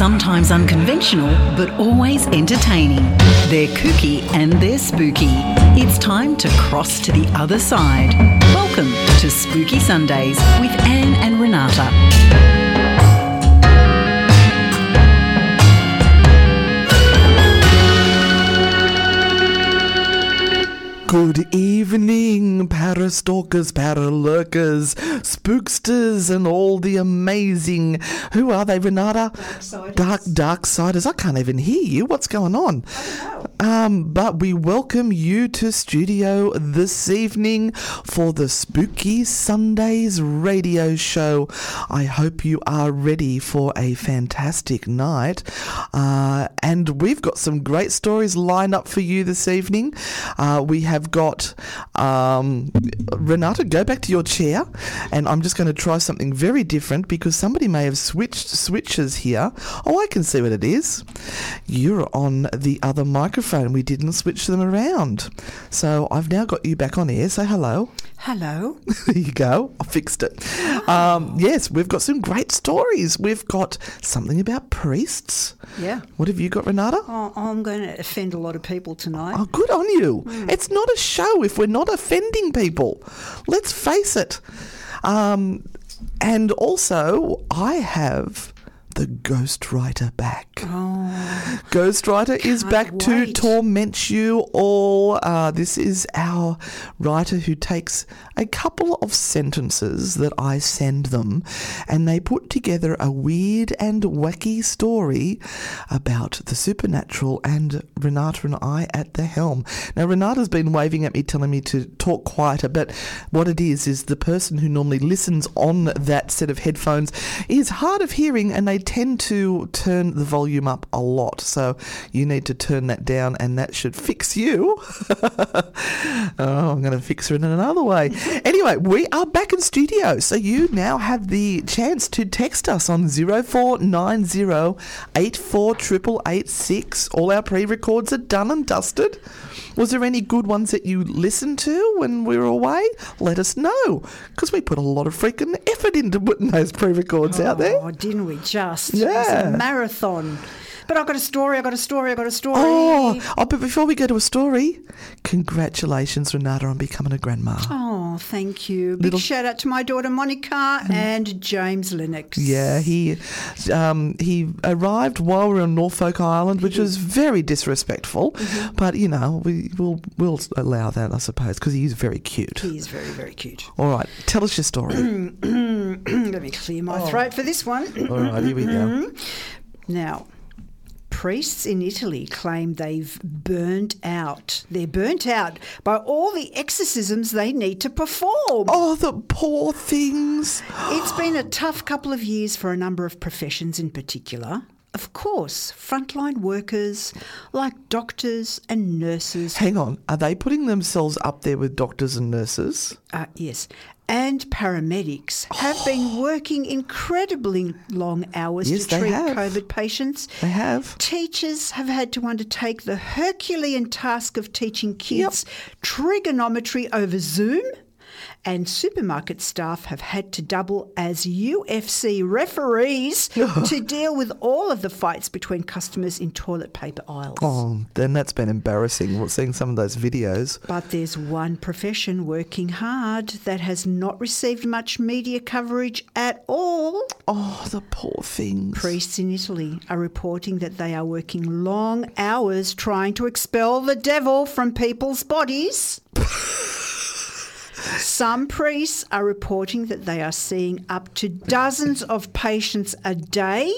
sometimes unconventional, but always entertaining. They're kooky and they're spooky. It's time to cross to the other side. Welcome to Spooky Sundays with Anne and Renata. Good evening, parastalkers, paralurkers, spooksters, and all the amazing. Who are they, Renata? Dark Dark Siders. I can't even hear you. What's going on? Um, but we welcome you to studio this evening for the Spooky Sundays radio show. I hope you are ready for a fantastic night. Uh, and we've got some great stories lined up for you this evening. Uh, we have got um, Renata. Go back to your chair, and I'm just going to try something very different because somebody may have switched switches here. Oh, I can see what it is. You're on the other microphone. We didn't switch them around, so I've now got you back on air. Say hello. Hello. There you go. I fixed it. Um, yes, we've got some great stories. We've got something about priests. Yeah. What have you got, Renata? Oh, I'm going to offend a lot of people tonight. Oh, good on you. It's not a show if we're not offending people. Let's face it. Um, and also, I have the Ghostwriter back. Oh, Ghostwriter is back to torment you all. Uh, this is our writer who takes a couple of sentences that I send them and they put together a weird and wacky story about the supernatural and Renata and I at the helm. Now, Renata's been waving at me, telling me to talk quieter, but what it is is the person who normally listens on that set of headphones is hard of hearing and they tend to turn the volume up a lot. So you need to turn that down and that should fix you. oh, I'm going to fix her in another way. Anyway, we are back in studio. So you now have the chance to text us on 0490 848886. All our pre records are done and dusted. Was there any good ones that you listened to when we were away? Let us know because we put a lot of freaking effort into putting those pre records out there. Oh, didn't we just? Was Yeah. a marathon. But I've got a story, I've got a story, I've got a story. Oh, oh, but before we go to a story, congratulations, Renata, on becoming a grandma. Oh, thank you. Big Little- shout out to my daughter Monica and James Lennox. Yeah, he um, he arrived while we were on Norfolk Island, which mm-hmm. was very disrespectful. Mm-hmm. But you know, we will we'll allow that, I suppose, because he is very cute. He is very, very cute. All right, tell us your story. Let me clear my oh. throat for this one. All right, here we go. Mm-hmm. Now, priests in Italy claim they've burnt out. They're burnt out by all the exorcisms they need to perform. Oh, the poor things. It's been a tough couple of years for a number of professions in particular. Of course, frontline workers like doctors and nurses. Hang on, are they putting themselves up there with doctors and nurses? Uh, yes. And paramedics have been oh. working incredibly long hours Yes, to treat. COVID patients. They have. Teachers have had to undertake the Herculean task of teaching kids trigonometry over Zoom. And supermarket staff have had to double as UFC referees to deal with all of the fights between customers in toilet paper aisles. Oh, then that's been embarrassing. We're seeing some of those videos. But there's one profession working hard that has not received much media coverage at all. Oh, the poor things. Priests in Italy are reporting that they are working long hours trying to expel the devil from people's bodies. Some priests are reporting that they are seeing up to dozens of patients a day,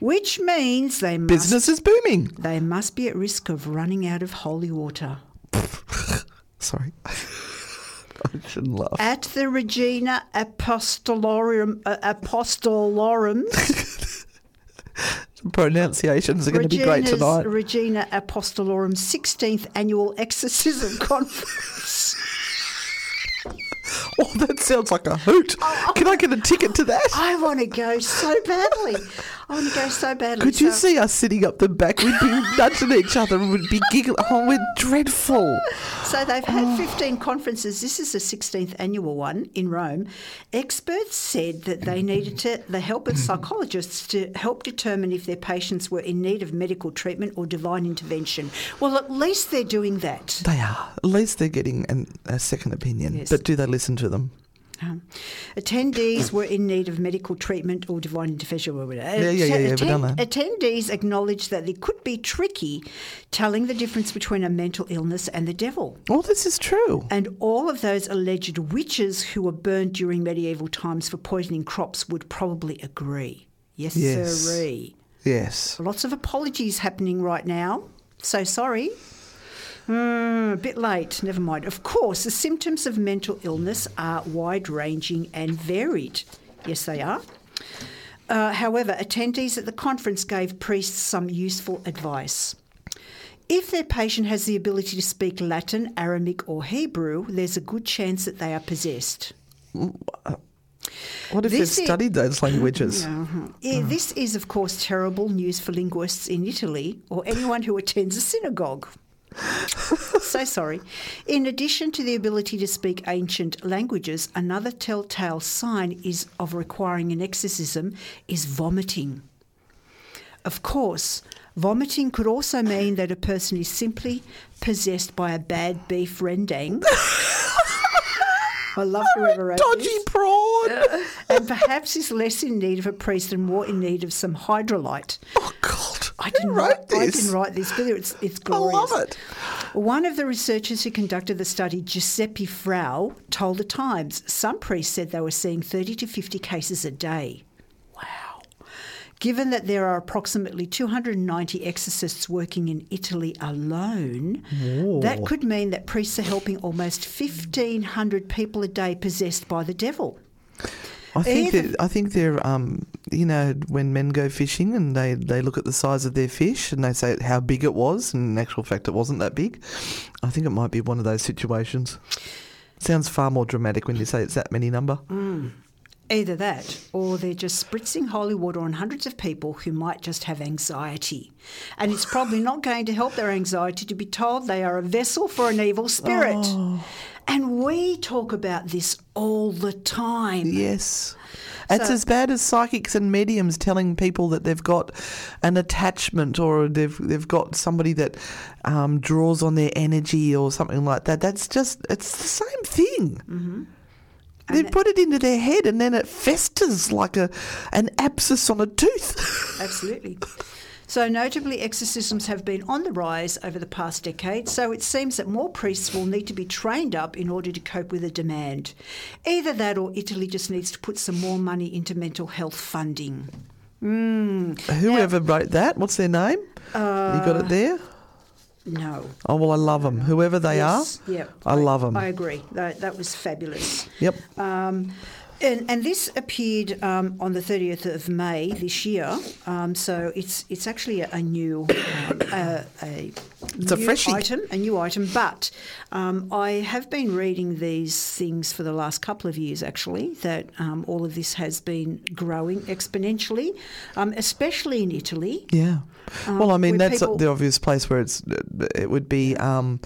which means they must, Business is booming. they must be at risk of running out of holy water. Sorry. I shouldn't laugh. At the Regina Apostolorum, uh, Apostolorum Pronunciations are going to be great tonight. Regina Apostolorum's 16th annual exorcism conference. Oh, that sounds like a hoot. Can I get a ticket to that? I want to go so badly. I want to go so badly. Could you So- see us sitting up the back? We'd be nudging each other and we'd be giggling. Oh, we're dreadful. So they've had 15 conferences. This is the 16th annual one in Rome. Experts said that they needed to, the help of psychologists to help determine if their patients were in need of medical treatment or divine intervention. Well, at least they're doing that. They are. At least they're getting an, a second opinion. Yes. But do they listen to them? Um, attendees were in need of medical treatment or divine intervention. or whatever. Yeah, yeah, yeah, yeah, we've done that. Attendees acknowledged that it could be tricky telling the difference between a mental illness and the devil. Oh, this is true. And all of those alleged witches who were burned during medieval times for poisoning crops would probably agree. Yes, Yes. sirree. Yes. Lots of apologies happening right now. So sorry. Mm, a bit late, never mind. Of course, the symptoms of mental illness are wide ranging and varied. Yes, they are. Uh, however, attendees at the conference gave priests some useful advice. If their patient has the ability to speak Latin, Aramaic, or Hebrew, there's a good chance that they are possessed. What if This they've studied those languages? Uh-huh. This is, of course, terrible news for linguists in Italy or anyone who attends a synagogue. So sorry. In addition to the ability to speak ancient languages, another telltale sign is of requiring an exorcism is vomiting. Of course, vomiting could also mean that a person is simply possessed by a bad beef rendang. I love whoever wrote Dodgy this prawn. and perhaps is less in need of a priest and more in need of some Hydralyte. Oh, God. I didn't write, I this? didn't write this, but it's it's glorious. I love it. One of the researchers who conducted the study, Giuseppe Frau, told the Times some priests said they were seeing 30 to 50 cases a day. Given that there are approximately 290 exorcists working in Italy alone, that could mean that priests are helping almost 1,500 people a day possessed by the devil. I think Either- that I think they're um you know when men go fishing and they, they look at the size of their fish and they say how big it was and in actual fact it wasn't that big. I think it might be one of those situations. Sounds far more dramatic when you say it's that many number. Either that, or they're just spritzing holy water on hundreds of people who might just have anxiety. And it's probably not going to help their anxiety to be told they are a vessel for an evil spirit. And we talk about this all the time. Yes. It's So- as bad as psychics and mediums telling people that they've got an attachment or they've they've got somebody that um, draws on their energy or something like that. That's just it's the same thing. Mm-hmm. They put it into their head and then it festers like a an abscess on a tooth. Absolutely. So, notably, exorcisms have been on the rise over the past decade, so it seems that more priests will need to be trained up in order to cope with the demand. Either that or Italy just needs to put some more money into mental health funding. Whoever wrote that, what's their name? you got Uh, it there? No. Oh well, I love them. Whoever they Yes, are, Yep. I them. I agree. That, that was fabulous. Yep. Um, and, and this appeared um, on the 30th of May this year. Um, so it's it's actually a, a new um, a, a It's a new freshie. item, a new item. But um, I have been reading these things for the last couple of years. Actually, that um, all of this has been growing exponentially, um, especially in Italy. Yeah. well, I mean, that's people- the obvious place where it's it would be um,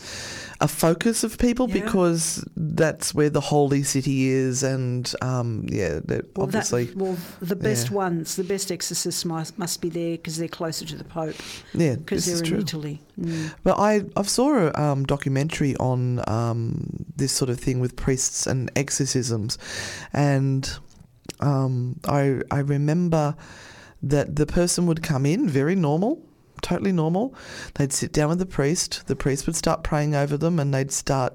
a focus of people Yeah. because that's where the holy city is, and um, yeah, that Well, that- obviously, well, the best yeah. ones, the best exorcists must, must be there because they're closer to the Pope. yeah, Because they're in true. Italy. Mm. But I I saw a um, documentary on um, this sort of thing with priests and exorcisms, and um, I I remember that the person would come in very normal, totally normal. They'd sit down with the priest. The priest would start praying over them, and they'd start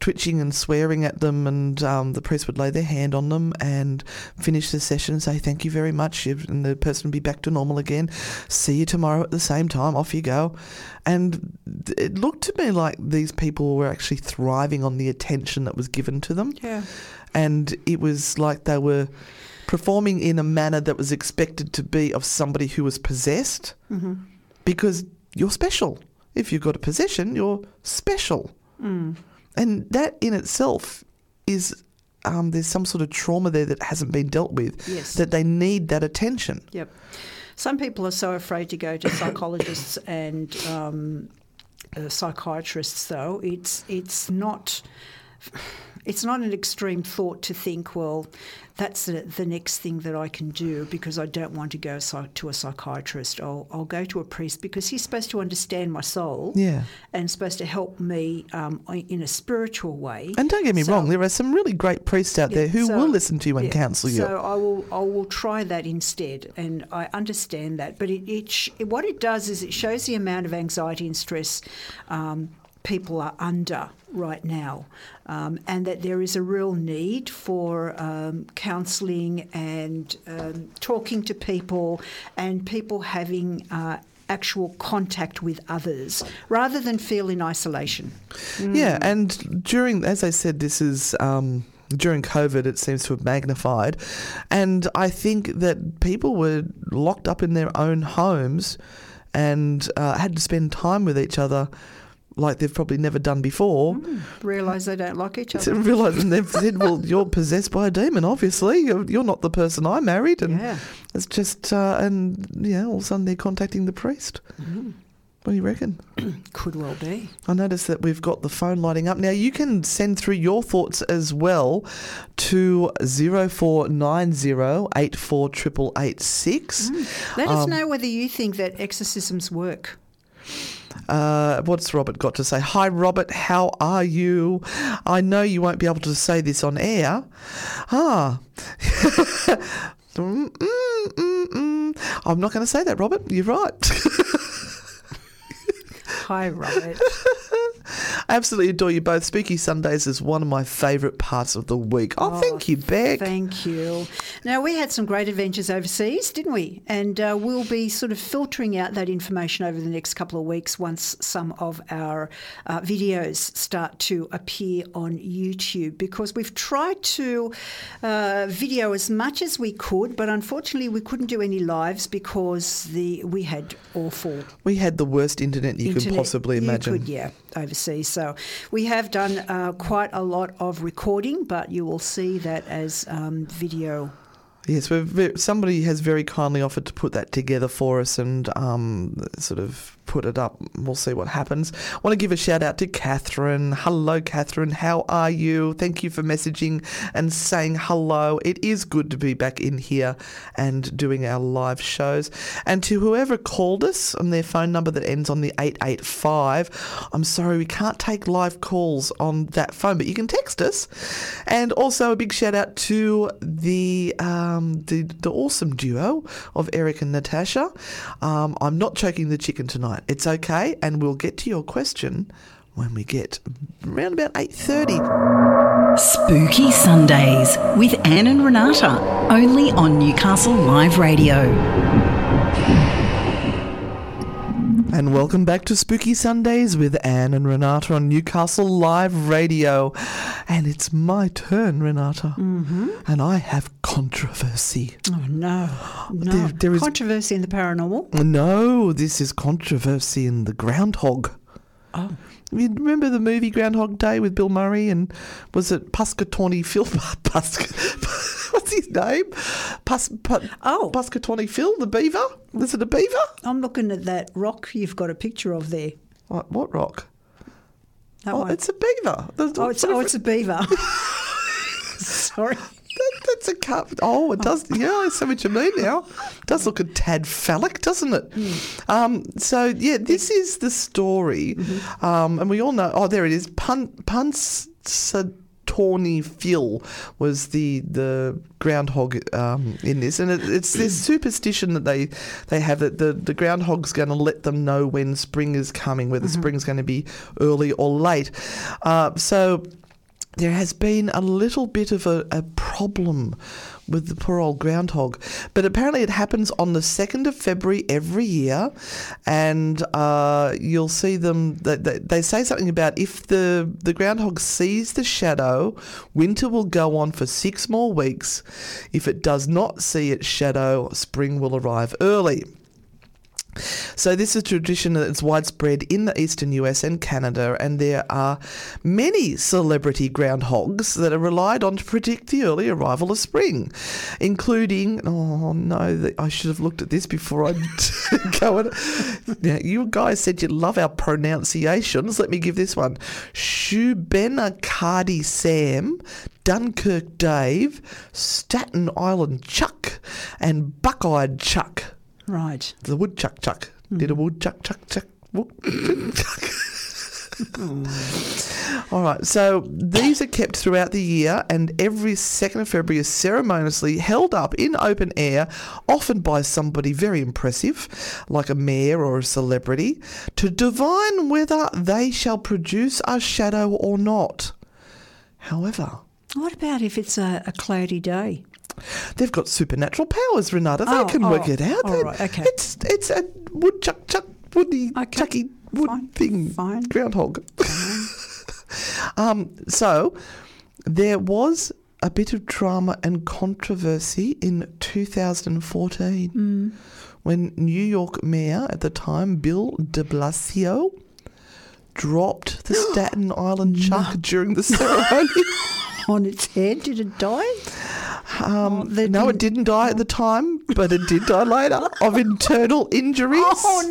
twitching and swearing at them, and um, the priest would lay their hand on them and finish the session and say, Thank you very much. And the person would be back to normal again. See you tomorrow at the same time. Off you go. And it looked to me like these people were actually thriving on the attention that was given to them. Yeah. And it was like they were performing in a manner that was expected to be of somebody who was possessed Mm-hmm. because you're special. If you've got a possession, you're special. Mm. And that in itself is um, there's some sort of trauma there that hasn't been dealt with. Yes. That they need that attention. Yep. Some people are so afraid to go to psychologists and um, uh, psychiatrists, though. It's it's not. It's not an extreme thought to think, well, that's the, the next thing that I can do because I don't want to go to a psychiatrist. I'll, I'll go to a priest because he's supposed to understand my soul Yeah. and supposed to help me um, in a spiritual way. And don't get me So- wrong, there are some really great priests out there who so- will listen to you and yeah, counsel you. So I will, I will try that instead, and I understand that. But it, it sh- what it does is it shows the amount of anxiety and stress um, people are under right now, um, and that there is a real need for um, counselling and um, talking to people, and people having. Uh, Actual contact with others rather than feel in isolation. Yeah, and during, as I said, this is um, during COVID, it seems to have magnified. And I think that people were locked up in their own homes and uh, had to spend time with each other like they've probably never done before. Realise they don't like each other. Realise, and they've said, "Well, you're possessed by a demon. Obviously, you're, you're not the person I married." And Yeah. it's just, uh, and yeah, all of a sudden they're contacting the priest. What do you reckon? Could well be. I notice that we've got the phone lighting up. Now you can send through your thoughts as well to 0490 Let us Um, know whether you think that exorcisms work. Uh, what's Robert got to say? Hi, Robert. How are you? I know you won't be able to say this on air. Ah. Mm, mm, mm. I'm not going to say that, Robert. You're right. Hi, Robert. I absolutely adore you both. Spooky Sundays is one of my favourite parts of the week. Oh, thank you, Beck. Thank you. Now, we had some great adventures overseas, didn't we? And uh, we'll be sort of filtering out that information over the next couple of weeks once some of our uh, videos start to appear on YouTube because we've tried to uh, video as much as we could, but unfortunately, we couldn't do any lives because the we had awful we had the worst internet you could internet possibly you imagine. could, yeah, overseas. So we have done uh, quite a lot of recording, but you will see that as um, video. Yes, we've, somebody has very kindly offered to put that together for us and um, sort of put it up. We'll see what happens. I want to give a shout out to Catherine. Hello, Catherine. How are you? Thank you for messaging and saying hello. It is good to be back in here and doing our live shows. And to whoever called us on their phone number that ends on the 885, I'm sorry, we can't take live calls on that phone, but you can text us. And also a big shout out to the um, the, the awesome duo of Eric and Natasha. Um, I'm not choking the chicken tonight. It's okay, and we'll get to your question when we get around about 8.30. Spooky Sundays with Anne and Renata, only on Newcastle Live Radio. And welcome back to Spooky Sundays with Anne and Renata on Newcastle Live Radio. And it's my turn, Renata. Mm-hmm. And I have controversy. Oh no, no There- there is- controversy in the paranormal. No, this is controversy in the groundhog. Oh, You remember the movie Groundhog Day with Bill Murray and was it Puscatawny Phil? Pusk, what's his name? Pus, Oh. Puscatawny Phil, the beaver. Is it a beaver? I'm looking at that rock you've got a picture of there. What, what rock? That Oh, one. it's a beaver. Oh, it's, oh, it's a beaver. Sorry. that, that's a cup. Oh, it does. Yeah, I see what you mean now. It does look a tad phallic, doesn't it? Hmm. Um, so yeah, this is the story, Mm-hmm. um, and we all know. Oh, there it is. Pun Punxsutawney Phil was the the groundhog um, in this, and it, it's this superstition that they they have that the the groundhog's going to let them know when spring is coming, whether Mm-hmm. spring's going to be early or late. Uh, so there has been a little bit of a, a problem with the poor old groundhog. But apparently, it happens on the 2nd of February every year. And uh, you'll see them, they, they, say something about if the, the groundhog sees the shadow, winter will go on for six more weeks. If it does not see its shadow, spring will arrive early. So this is a tradition that's widespread in the eastern US and Canada, and there are many celebrity groundhogs that are relied on to predict the early arrival of spring, including oh no, I should have looked at this before I go. And, now you guys said you love our pronunciations. Let me give this one: Shubenacadie Sam, Dunkirk Dave, Staten Island Chuck, and Buckeyed Chuck. Right. The woodchuck chuck. Did a hmm. woodchuck chuck chuck. wood- chuck. Hmm. All right, so these are kept throughout the year, and every 2nd of February is ceremoniously held up in open air, often by somebody very impressive, like a mayor or a celebrity, to divine whether they shall produce a shadow or not. However, What about if it's a, a cloudy day? They've got supernatural powers, Renata. They Oh, can work oh, it out. all right, okay. It's it's a woodchuck chuck woody Okay, chucky wood fine, thing fine. groundhog. um, so there was a bit of drama and controversy in 2014 Hmm. when New York Mayor at the time, Bill De Blasio, dropped the Staten Island chuck during the ceremony. On its head, did it die? Um, they no, it didn't- didn't die at the time, but it did die later of internal injuries. Oh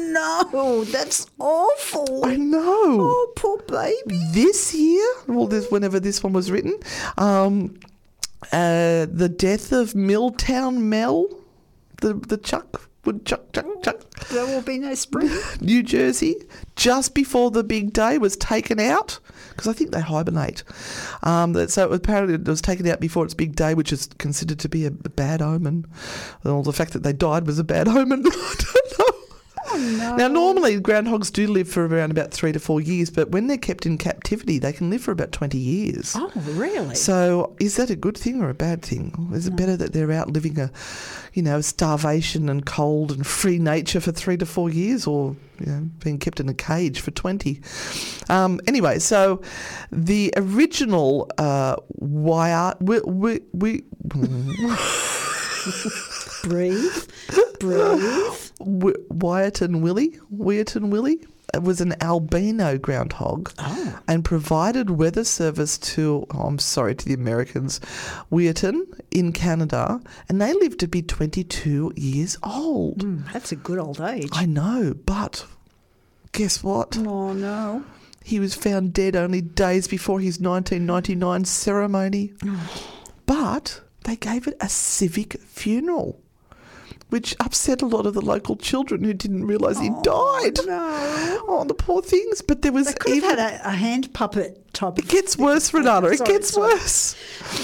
no, that's awful. I know. Oh, poor baby. This year, well, this whenever this one was written, um, uh, the death of Milltown Mel, the the Chuck would Chuck Chuck Chuck, There will be no spring. New Jersey, just before the big day was taken out because I think they hibernate. Um, so apparently it was taken out before its big day, which is considered to be a bad omen. Well, the fact that they died was a bad omen. I. Now, normally groundhogs do live for around about three to four years, but when they're kept in captivity, they can live for about 20 years. Oh, really? So, is that a good thing or a bad thing? Is it better that they're out living a, you know, starvation and cold and free nature for three to four years, or you know, being kept in a cage for twenty? Um, anyway, so the original uh, wire we we, we breathe, breathe. W- Wiarton Willie, Wiarton Willie uh, was an albino groundhog Oh. and provided weather service to, oh, I'm sorry, to the Americans, Wiarton in Canada, and they lived to be 22 years old. Mm, that's a good old age. I know, but guess what? oh no. He was found dead only days before his 1999 ceremony. but they gave it a civic funeral, which upset a lot of the local children who didn't realise he oh, died. No. Oh, the poor things. But there was They could even. have had a, a hand puppet type it gets worse, Renata. It Sorry, gets sorry. worse.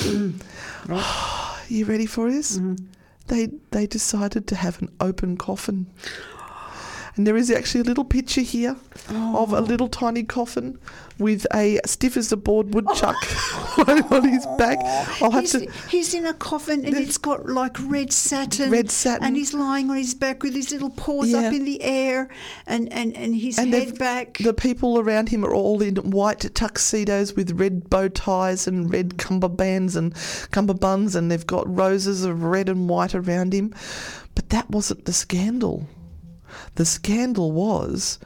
Mm. you ready for this? Mm-hmm. They they decided to have an open coffin. And there is actually a little picture here of a oh. little tiny coffin with a stiff as a board woodchuck lying on his back. I'll have He's, to. he's in a coffin and it's got like red satin. Red satin. And he's lying on his back with his little paws Yeah. up in the air and, and, and his And head back. The people around him are all in white tuxedos with red bow ties and red cummerbunds and cummerbunds, and they've got roses of red and white around him. But that wasn't the scandal. The scandal was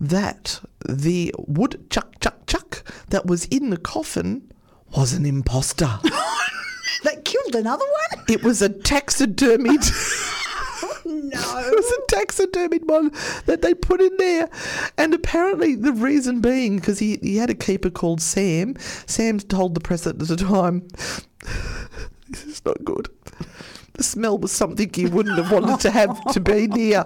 that the wood chuck chuck chuck that was in the coffin was an imposter. that killed another one? it was a taxidermied. No. It was a taxidermied one that they put in there. And apparently, the reason being because he, he had a keeper called Sam. Sam told the press at the time, This is not good. The smell was something you wouldn't have wanted to have to be oh. near.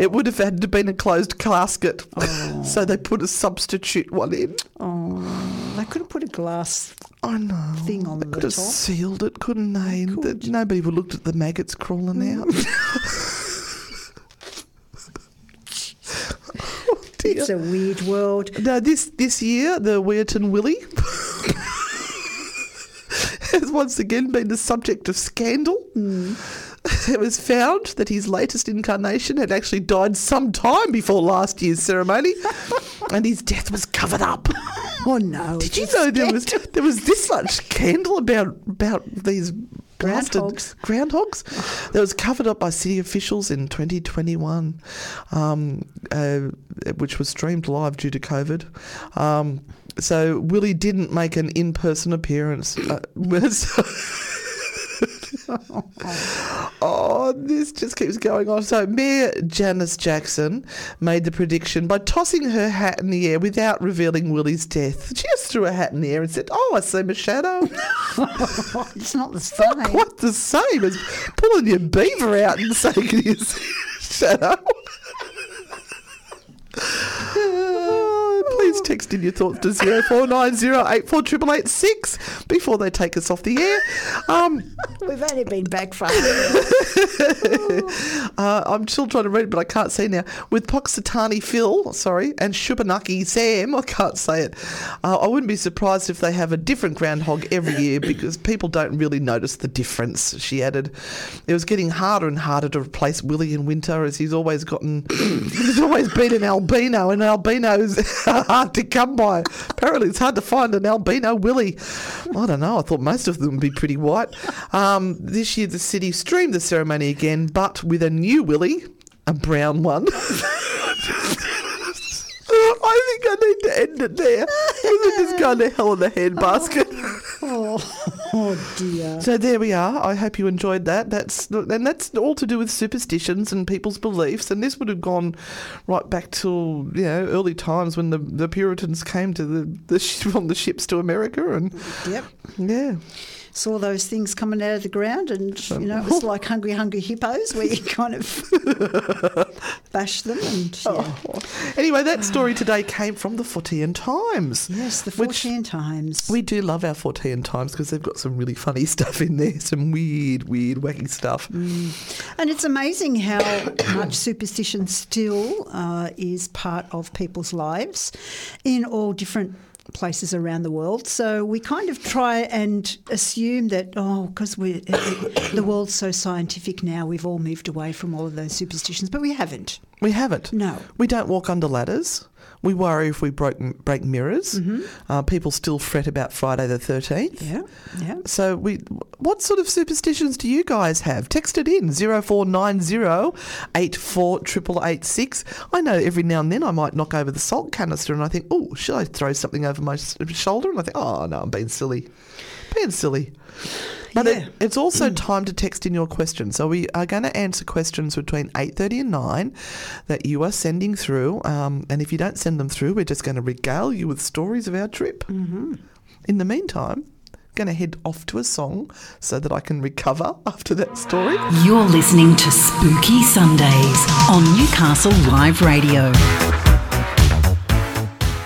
It would have had to been a closed casket. Oh. so they put a substitute one in. Oh, they could have put a glass I know. thing on They the could have top. sealed it, couldn't they? That nobody would have looked at the maggots crawling mm. out. oh. It's a weird world. No, this this year the Wiarton Willie has once again been the subject of scandal. It was found that his latest incarnation had actually died some time before last year's ceremony, and his death was covered up. Oh no. Did you know there was there was this much scandal about about these Groundhogs. groundhogs that was covered up by city officials in 2021, um, uh, which was streamed live due to COVID. Um, so Willie didn't make an in-person appearance. Uh, oh, this just keeps going on. So Mayor Janice Jackson made the prediction by tossing her hat in the air without revealing Willie's death. She just threw a hat in the air and said, "Oh, I see my shadow." It's not the same. Quite the same as pulling your beaver out and saying his shadow. Please text in your thoughts to 0490848886 before they take us off the air. Um, We've only been back for. uh, I'm still trying to read but I can't see now. With Poxitani Phil, sorry, and Shubanaki Sam, I can't say it. Uh, I wouldn't be surprised if they have a different groundhog every year because people don't really notice the difference, she added. It was getting harder and harder to replace Willie in winter as he's always gotten, he's always been an albino, and albinos hard to come by. Apparently, it's hard to find an albino Willie. I don't know, I thought most of them would be pretty white. Um, this year, the city streamed the ceremony again, but with a new Willie, a brown one. I think I need to end it there. We're just going to hell in the handbasket. oh, oh dear. So there we are. I hope you enjoyed that. That's and that's all to do with superstitions and people's beliefs. And this would have gone right back to you know early times when the, the Puritans came to the, the the ships to America. And Yep. yeah, Saw those things coming out of the ground, and you know it was like hungry, hungry hippos, where you kind of bash them and yeah. Anyway, that story today came from the Fortean Times. Yes, the Fortean Times. We do love our Fortean Times because they've got some really funny stuff in there, some weird, weird, wacky stuff. And it's amazing how much superstition still uh, is part of people's lives in all different places around the world. So we kind of try and assume that, oh, because we eh, eh, the world's so scientific now, we've all moved away from all of those superstitions, but we haven't. We haven't. No. We don't walk under ladders. We worry if we break, break mirrors. Uh, people still fret about Friday the 13th. Yeah, yeah. So we, what sort of superstitions do you guys have? Text it in 0490 848886. I know every now and then I might knock over the salt canister and I think, oh, should I throw something over my shoulder? And I think, oh no, I'm being silly, being silly. But Yeah. it, it's also time to text in your questions. So we are going to answer questions between 8.30 and 9 that you are sending through. Um, and if you don't send them through, we're just going to regale you with stories of our trip. Mm-hmm. In the meantime, going to head off to a song so that I can recover after that story. You're listening to Spooky Sundays on Newcastle Live Radio.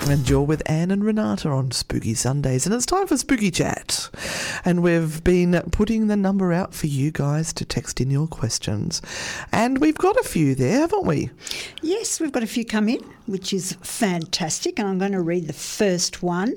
And you're with Anne and Renata on Spooky Sundays, and it's time for Spooky Chat. And we've been putting the number out for you guys to text in your questions. And we've got a few there, haven't we? Yes, we've got a few come in, which is fantastic. And I'm going to read the first one.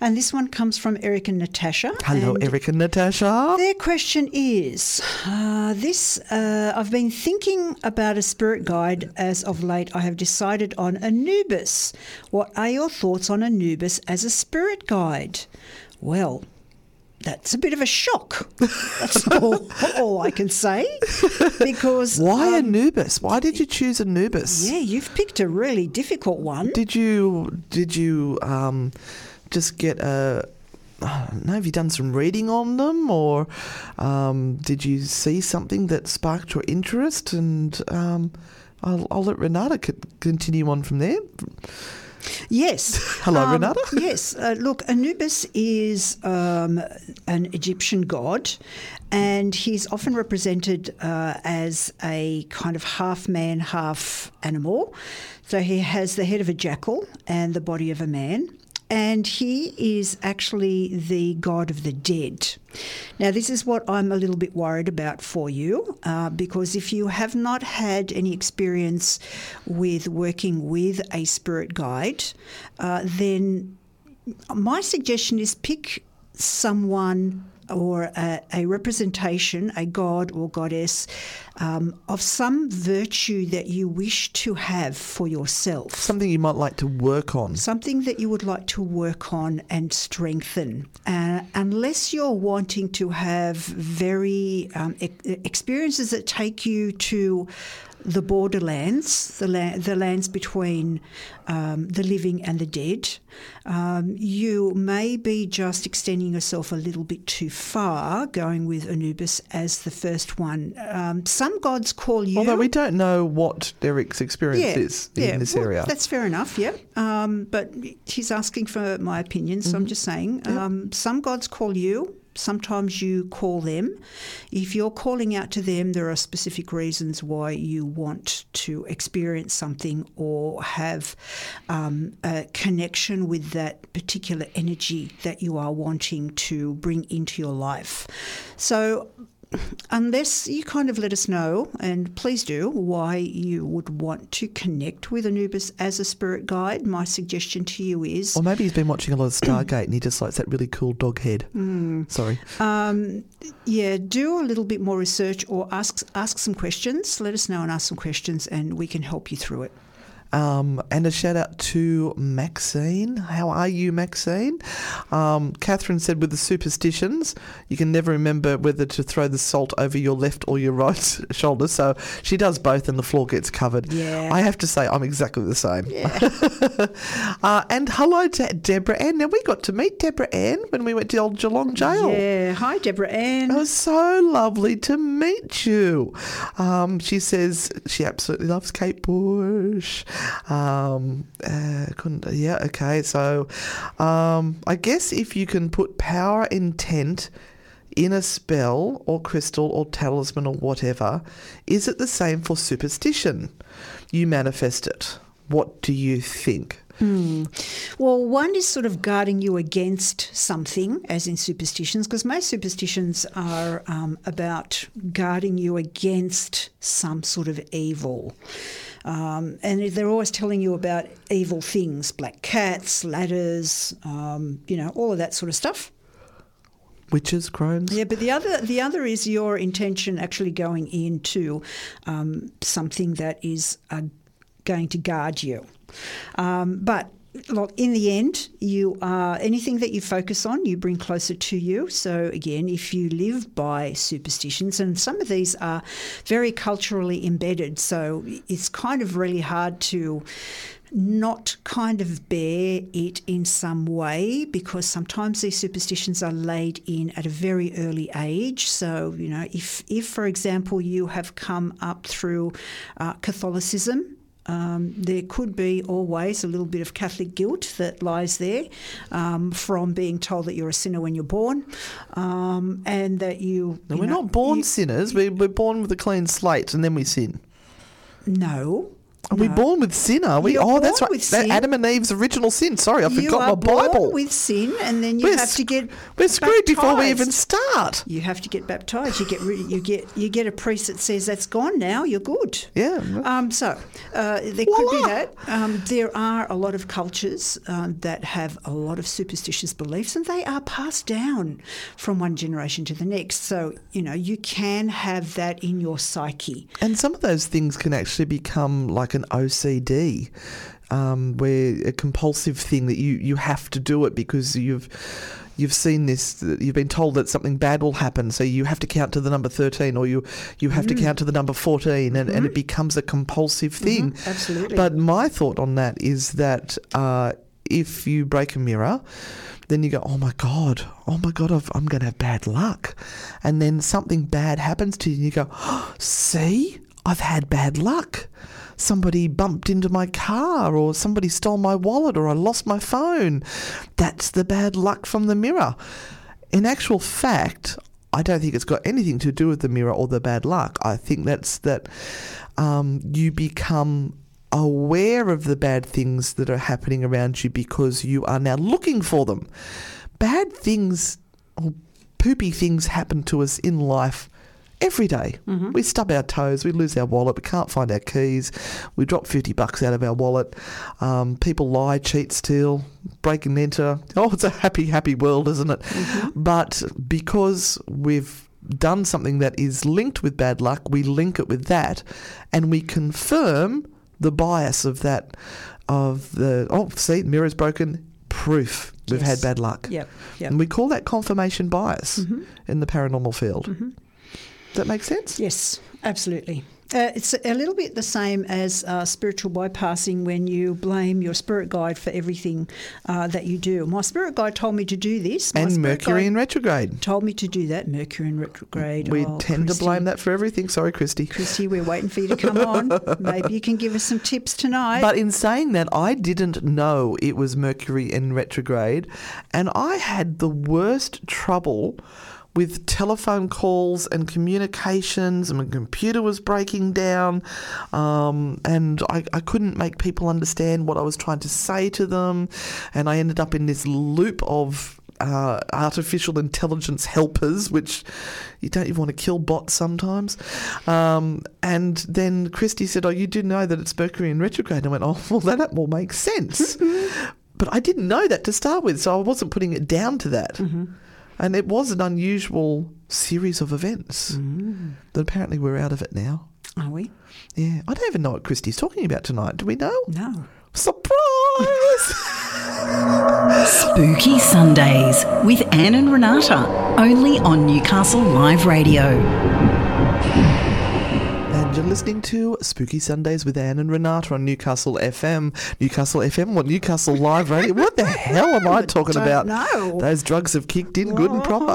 And this one comes from Eric and Natasha. Hello, and Eric and Natasha. Their question is uh, this uh, I've been thinking about a spirit guide as of late. I have decided on Anubis. What are your thoughts on Anubis as a spirit guide? Well, that's a bit of a shock. That's all, all I can say. Because Why um, Anubis? Why did you choose Anubis? yeah, you've picked a really difficult one. Did you did you um, just get a? I don't know. Have you done some reading on them, or um, did you see something that sparked your interest? And um, I'll, I'll let Renata continue on from there. Yes. Hello, Um, Renata. yes. Uh, look, Anubis is um, an Egyptian god, and he's often represented uh, as a kind of half man, half animal. So he has the head of a jackal and the body of a man. And he is actually the god of the dead. Now, this is what I'm a little bit worried about for you, uh, because if you have not had any experience with working with a spirit guide, uh, then my suggestion is pick someone or a, a representation, a god or goddess, um, of some virtue that you wish to have for yourself. Something you might like to work on. Something that you would like to work on and strengthen. Uh, unless you're wanting to have very um, e- experiences that take you to the borderlands, the, la- the lands between um, the living and the dead, um, you may be just extending yourself a little bit too far, going with Anubis as the first one. Um, some gods call you. Although we don't know what Derek's experience yeah, is yeah, in this well, area. That's fair enough, yeah. Um, but he's asking for my opinion, so Mm-hmm. I'm just saying um, some gods call you. Sometimes you call them. If you're calling out to them, there are specific reasons why you want to experience something or have um, a connection with that particular energy that you are wanting to bring into your life. So, unless you kind of let us know, and please do, why you would want to connect with Anubis as a spirit guide, my suggestion to you is or maybe he's been watching a lot of Stargate and he just likes that really cool dog head. Mm. Sorry. um, yeah, do a little bit more research or ask ask some questions. Let us know and ask some questions, and we can help you through it. Um, and a shout out to Maxine. How are you, Maxine? Um, Catherine said, with the superstitions, you can never remember whether to throw the salt over your left or your right shoulder. So she does both, and the floor gets covered. Yeah. I have to say, I'm exactly the same. uh, and hello to Deborah Ann. Now, we got to meet Deborah Ann when we went to old Geelong Jail. Yeah. Hi, Deborah Ann. It was so lovely to meet you. Um, she says she absolutely loves Kate Bush. Um, uh, couldn't, yeah, okay. So um, I guess if you can put power intent in a spell or crystal or talisman or whatever, is it the same for superstition? You manifest it. What do you think? Well, one is sort of guarding you against something, as in superstitions, because most superstitions are um, about guarding you against some sort of evil. Um, and they're always telling you about evil things, black cats, ladders, um, you know, all of that sort of stuff. Witches, crones? Yeah, but the other the other is your intention actually going into um, something that is uh, going to guard you. Um, but look, in the end, you are anything that you focus on, you bring closer to you. So again, if you live by superstitions, and some of these are very culturally embedded, so it's kind of really hard to not kind of bear it in some way because sometimes these superstitions are laid in at a very early age. So, you know, if, if for example, you have come up through uh, Catholicism, um, there could be always a little bit of Catholic guilt that lies there um, from being told that you're a sinner when you're born, um, and that you. No, you we're know, not born you- sinners. We, we're born with a clean slate and then we sin. No. Are we born with sin? Are we? You're oh, that's right. That. Adam and Eve's original sin. Sorry, I you forgot my Bible. born with sin, and then you We're have to get. We're screwed before we even start. You have to get baptized. You get rid. You get you get a priest that says that's gone now. You're good. Yeah. Um, so uh, there could be that. Um, there are a lot of cultures um, that have a lot of superstitious beliefs, and they are passed down from one generation to the next. So you know you can have that in your psyche. And some of those things can actually become like an OCD, um, where a compulsive thing that you, you have to do it because you've you've seen this. You've been told that something bad will happen, so you have to count to the number thirteen, or you you have to count to the number fourteen, and, and it becomes a compulsive thing. absolutely. But my thought on that is that uh, if you break a mirror. Then you go, oh my God, oh my God, I've, I'm going to have bad luck. And then something bad happens to you, and you go, oh, see, I've had bad luck. Somebody bumped into my car, or somebody stole my wallet, or I lost my phone. That's the bad luck from the mirror. In actual fact, I don't think it's got anything to do with the mirror or the bad luck. I think that's that um, you become aware of the bad things that are happening around you because you are now looking for them. Bad things or poopy things happen to us in life every day. Mm-hmm. We stub our toes, we lose our wallet, we can't find our keys, we drop 50 bucks out of our wallet. Um, people lie, cheat, steal, break and enter. Oh, it's a happy, happy world, isn't it? Mm-hmm. But because we've done something that is linked with bad luck, we link it with that and we confirm the bias of that, of the, oh, see, mirror's broken, proof we've Yes. had bad luck. Yep. Yep. And we call that confirmation bias mm-hmm. in the paranormal field. Does that make sense? Yes, absolutely. Uh, it's a little bit the same as uh, spiritual bypassing when you blame your spirit guide for everything uh, that you do. My spirit guide told me to do this. My And Mercury in retrograde. told me to do that. Mercury in retrograde. We Oh, tend Christy. to blame that for everything. Sorry, Christy. Christy, we're waiting for you to come on. Maybe you can give us some tips tonight. But in saying that, I didn't know it was Mercury in retrograde, and I had the worst trouble with telephone calls and communications, and my computer was breaking down, um, and I, I couldn't make people understand what I was trying to say to them, and I ended up in this loop of uh, artificial intelligence helpers, which you don't even want to kill bots sometimes. Um, and then Christy said, "Oh, you do know that it's Mercury in retrograde." And I went, "Oh, well, that will makes sense." but I didn't know that to start with, so I wasn't putting it down to that. And it was an unusual series of events. Mm. But apparently, we're out of it now. Are we? Yeah, I don't even know what Christy's talking about tonight. Do we know? No. Surprise! Spooky Sundays with Anne and Renata, only on Newcastle Live Radio. You're listening to Spooky Sundays with Anne and Renata on Newcastle FM. Newcastle FM? What, Newcastle Live Radio? What the hell am I talking don't about? know. Those drugs have kicked in good and proper.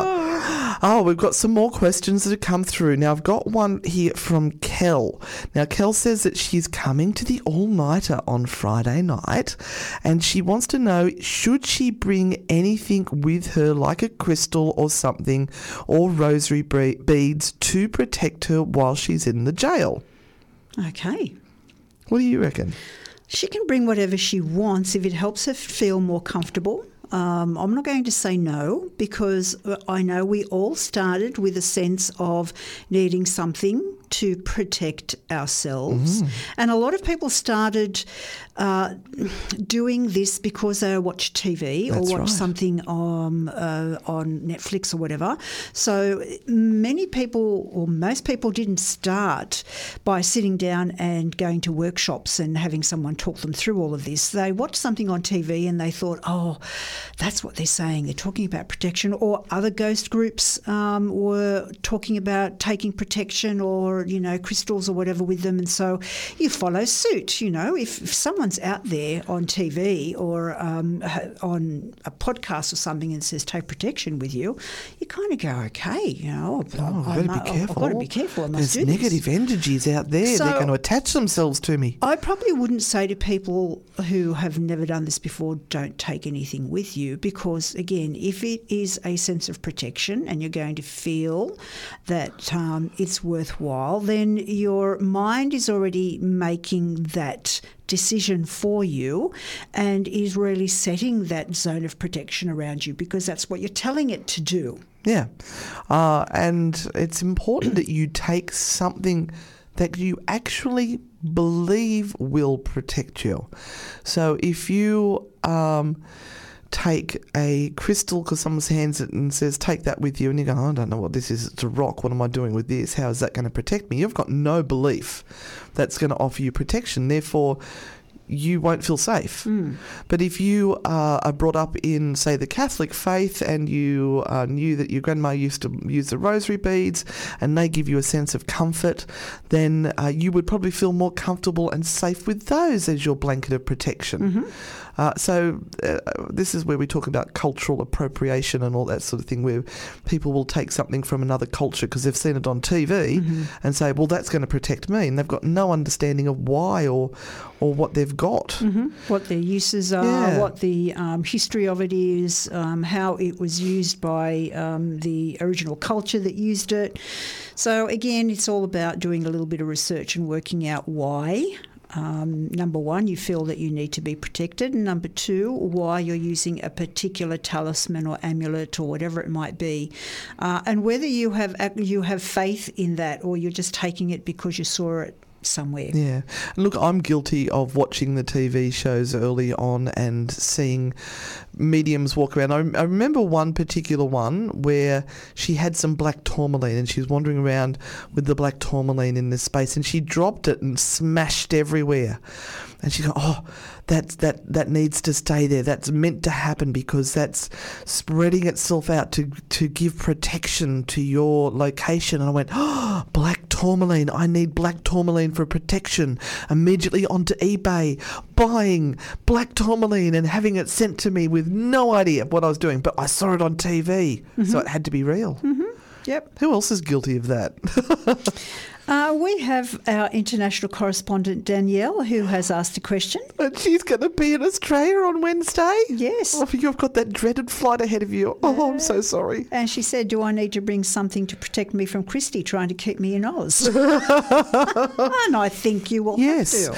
Oh, we've got some more questions that have come through. Now, I've got one here from Kel. Now, Kel says that she's coming to the all nighter on Friday night and she wants to know should she bring anything with her, like a crystal or something, or rosary beads to protect her while she's in the jail? Okay. What do you reckon? She can bring whatever she wants if it helps her feel more comfortable. Um, I'm not going to say no because uh, I know we all started with a sense of needing something to protect ourselves. And a lot of people started uh, doing this because they watch TV That's or watch right. something um, uh, on Netflix or whatever. So many people, or most people, didn't start by sitting down and going to workshops and having someone talk them through all of this. They watched something on TV and they thought, oh, that's what they're saying. They're talking about protection. Or other ghost groups um, were talking about taking protection or, you know, crystals or whatever with them. And so you follow suit. You know, if, if someone's out there on TV or um, on a podcast or something and says take protection with you, you kind of go, okay, you know, Oh, I, I've got to be I've careful. got to be careful. I must There's negative energies out there. So- They're going to attach themselves to me. I probably wouldn't say to people who have never done this before, don't take anything with you, because again, if it is a sense of protection and you're going to feel that um, it's worthwhile, then your mind is already making that decision for you and is really setting that zone of protection around you because that's what you're telling it to do. Yeah. Uh, and it's important that you take something that you actually believe will protect you. So if you um, take a crystal because someone hands it and says, take that with you, and you go, I don't know what this is, it's a rock, what am I doing with this? How is that going to protect me? You've got no belief that's going to offer you protection. Therefore, you won't feel safe. But if you uh, are brought up in, say, the Catholic faith and you uh, knew that your grandma used to use the rosary beads and they give you a sense of comfort, then uh, you would probably feel more comfortable and safe with those as your blanket of protection. Uh, so uh, this is where we talk about cultural appropriation and all that sort of thing, where people will take something from another culture because they've seen it on TV and say, "Well, that's going to protect me," and they've got no understanding of why or or what they've got. what their uses are, Yeah. what the um, history of it is, um, how it was used by um, the original culture that used it. So, again, it's all about doing a little bit of research and working out why. Um, number one, you feel that you need to be protected, and number two, why you're using a particular talisman or amulet or whatever it might be, uh, and whether you have you have faith in that or you're just taking it because you saw it somewhere. Yeah. Look, I'm guilty of watching the TV shows early on and seeing mediums walk around. I, I remember one particular one where she had some black tourmaline and she was wandering around with the black tourmaline in this space and she dropped it and smashed everywhere. And she go, oh, that that that needs to stay there. That's meant to happen because that's spreading itself out to to give protection to your location. And I went, oh, black tourmaline. I need black tourmaline for protection. Immediately onto eBay, buying black tourmaline and having it sent to me with no idea of what I was doing. But I saw it on TV, mm-hmm. so it had to be real. Mm-hmm. Yep. Who else is guilty of that? Uh, we have our international correspondent Danielle who has asked a question. And she's going to be in Australia on Wednesday? Yes. Oh, you've got that dreaded flight ahead of you. Oh, I'm so sorry. And she said, Do I need to bring something to protect me from Christy trying to keep me in Oz? and I think you will. Yes.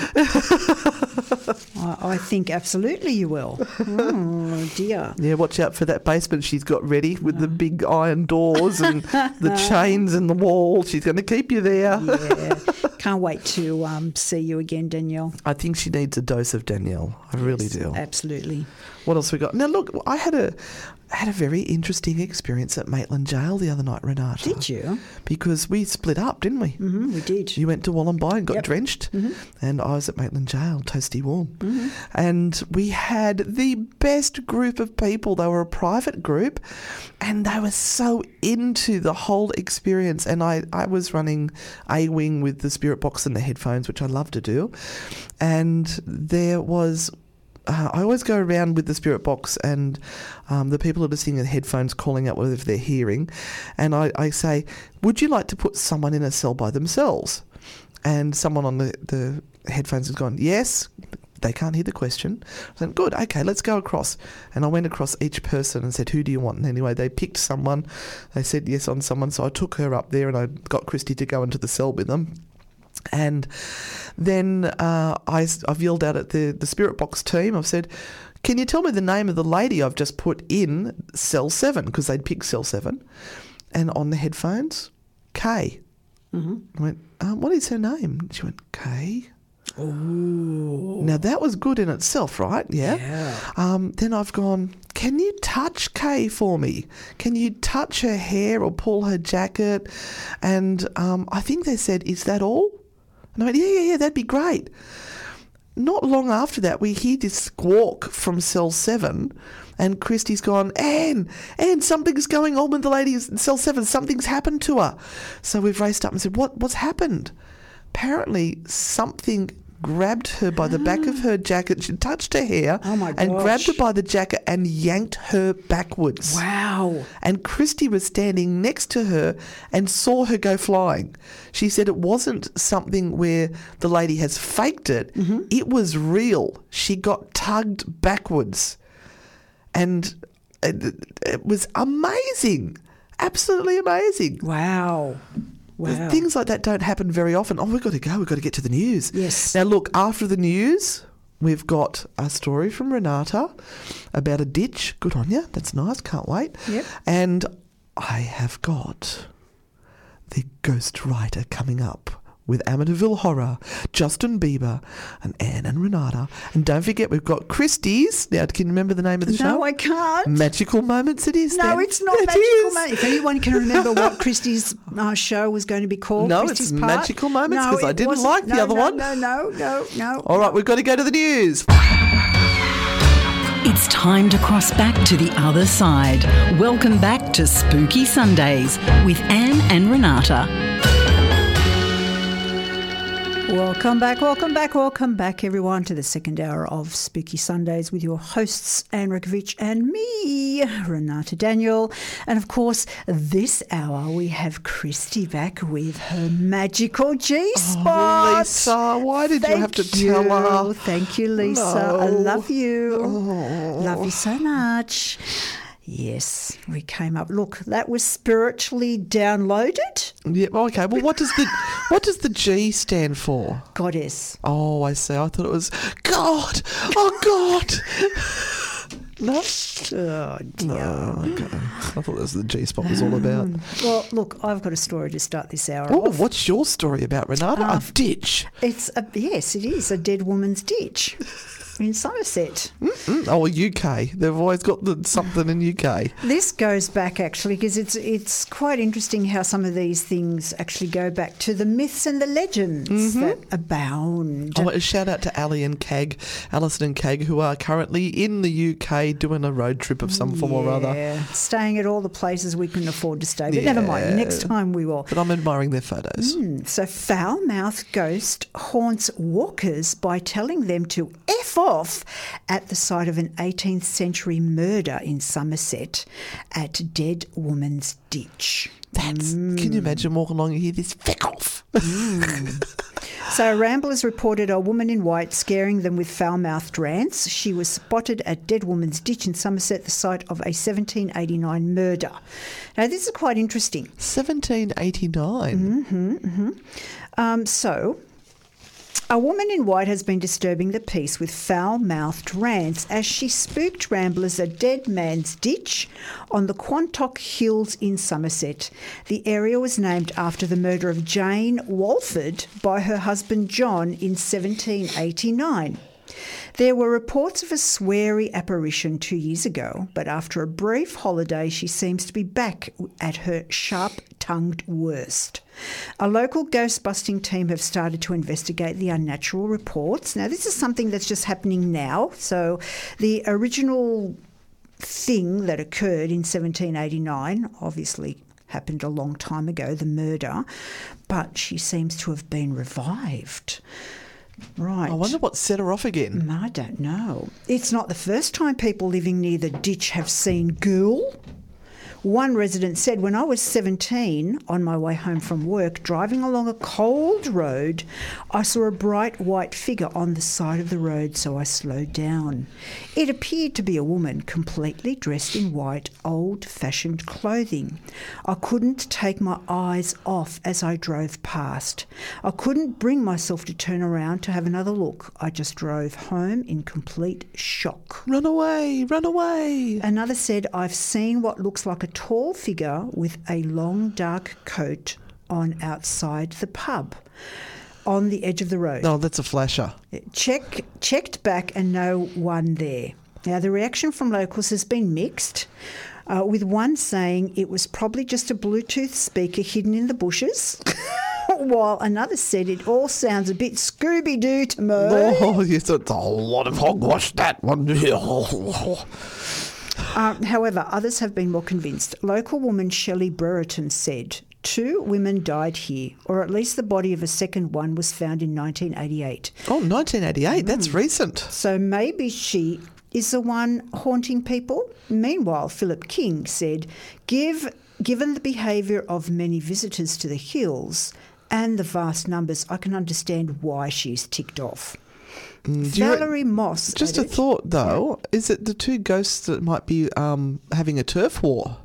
I, I, think absolutely you will. Oh, dear. Yeah, watch out for that basement she's got ready with the big iron doors and the chains and the wall. She's going to keep you there yeah. Can't wait to um, see you again, Danielle. I think she needs a dose of Danielle. I yes, really do. Absolutely. What else we got? Now, look, I had a had a very interesting experience at Maitland Jail the other night, Renata. Did you? Because we split up, didn't we? Mm-hmm, we did. You went to Wollombi and got yep. drenched, mm-hmm. and I was at Maitland Jail, toasty warm. Mm-hmm. And we had the best group of people. They were a private group, and they were so into the whole experience. And I, I was running a wing with the spirit box and the headphones, which I love to do. And there was uh, I always go around with the spirit box and um, the people are listening in headphones calling out whether they're hearing, and I, I, say, "Would you like to put someone in a cell by themselves?" And someone on the, the headphones has gone, "Yes." They can't hear the question. I said, "Good, okay, let's go across." And I went across each person and said, "Who do you want?" And anyway, they picked someone. They said yes on someone, so I took her up there and I got Christy to go into the cell with them. And then uh, I, have yelled out at the, the Spirit Box team, I've said, can you tell me the name of the lady I've just put in cell seven? Because they'd picked cell seven. And on the headphones, Kay. Mm-hmm. I went, um, what is her name? She went, Kay. Ooh. Now that was good in itself, right? Yeah. yeah. Um, then I've gone, can you touch Kay for me? Can you touch her hair or pull her jacket? And um, I think they said, is that all? And I went, yeah, yeah, yeah, that'd be great. Not long after that, we hear this squawk from cell seven, and Christy's gone, Anne, Anne, something's going on with the lady in cell seven. Something's happened to her. So we've raced up and said, what, what's happened? Apparently, something grabbed her by the back of her jacket. She touched her hair oh and grabbed her by the jacket and yanked her backwards. Wow. And Christy was standing next to her and saw her go flying. She said it wasn't something where the lady has faked it, mm-hmm. it was real. She got tugged backwards. And it, it was amazing. Absolutely amazing. Wow. Wow. Things like that don't happen very often. Oh, we've got to go. We've got to get to the news. Yes. Now, look, after the news, we've got a story from Renata about a ditch. Good on you. That's nice. Can't wait. Yep. And I have got the ghost writer coming up with Amityville Horror, Justin Bieber, and Anne and Renata. And don't forget, we've got Christie's. Now, can you remember the name of the no, show? No, I can't. Magical Moments it is. No, then. it's not it Magical Moments. If anyone can remember what Christie's uh, show was going to be called, no, Christie's it's part. Magical Moments because no, I didn't wasn't. like no, the other no, one. No, no, no, no. All right, we've got to go to the news. It's time to cross back to the other side. Welcome back to Spooky Sundays with Anne and Renata. Welcome back, welcome back, welcome back, everyone, to the second hour of Spooky Sundays with your hosts, Anne Rekovich and me, Renata Daniel. And of course, this hour we have Christy back with her magical G spot. Oh, Lisa, why did Thank you have to you. tell her? Thank you, Lisa. No. I love you. Oh. Love you so oh. much. Yes, we came up. Look, that was spiritually downloaded. Yeah. Okay. Well, what does the what does the G stand for? Goddess. Oh, I see. I thought it was God. Oh God. no. Oh, dear. Oh, okay. I thought that's what the G spot was all about. Um, well, look, I've got a story to start this hour Oh, off. what's your story about, Renata? a um, ditch. It's a yes, it is a dead woman's ditch in Somerset. Mm, oh, UK. They've always got the, something in UK. This goes back actually because it's it's quite interesting how some of these things actually go back to the myths and the legends that abound. Oh, a shout out to Ali and Cag, Alison and Cag, who are currently in the UK doing a road trip of some form or other. Yeah, staying at all the places we couldn't afford to stay. But never mind, Yeah. next time we will. But I'm admiring their photos. Hmm, So, foul mouth ghost haunts walkers by telling them to F off at the site of an 18th century murder in Somerset at Dead Woman's Ditch. That's. Can you mm. imagine walking along and hear this feck off? Mm. So, Ramblers reported a woman in white scaring them with foul mouthed rants. She was spotted at Dead Woman's Ditch in Somerset, the site of a 1789 murder. Now, this is quite interesting. 1789. Mm-hmm, mm-hmm. Um, so, a woman in white has been disturbing the peace with foul mouthed rants as she spooked ramblers at Dead Man's Ditch on the Quantock Hills in Somerset. The area was named after the murder of Jane Walford by her husband John in 1789. There were reports of a sweary apparition two years ago, but after a brief holiday, she seems to be back at her sharp tongued worst. A local ghost busting team have started to investigate the unnatural reports. Now, this is something that's just happening now. So, the original thing that occurred in 1789 obviously happened a long time ago, the murder, but she seems to have been revived. Right. I wonder what set her off again. Mm, I don't know. It's not the first time people living near the ditch have seen ghoul. One resident said, When I was 17, on my way home from work, driving along a cold road, I saw a bright white figure on the side of the road, so I slowed down. It appeared to be a woman completely dressed in white, old fashioned clothing. I couldn't take my eyes off as I drove past. I couldn't bring myself to turn around to have another look. I just drove home in complete shock. Run away, run away. Another said, I've seen what looks like a tall figure with a long dark coat on outside the pub on the edge of the road. Oh, that's a flasher. Check, checked back and no one there. Now, the reaction from locals has been mixed, uh, with one saying it was probably just a Bluetooth speaker hidden in the bushes, while another said it all sounds a bit Scooby Doo to me. Oh, yes, it's a whole lot of hogwash, that one. Um, however, others have been more convinced. Local woman Shelley Brereton said, Two women died here, or at least the body of a second one was found in 1988. Oh, 1988, that's recent. So maybe she is the one haunting people. Meanwhile, Philip King said, Give, given the behaviour of many visitors to the hills and the vast numbers, I can understand why she's ticked off. Mm, Do you Valerie Moss. Just a thought, though. Is it the two ghosts that might be um, having a turf war?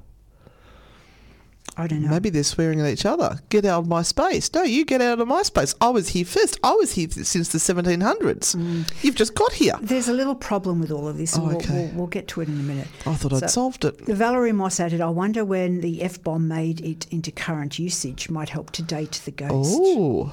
I don't know. Maybe they're swearing at each other. Get out of my space. No, you get out of my space. I was here first. I was here since the 1700s. Mm. You've just got here. There's a little problem with all of this, and Oh, we'll, we'll, we'll get to it in a minute. I thought I'd solved it. Valerie Moss added, I wonder when the F bomb made it into current usage might help to date the ghost. Oh,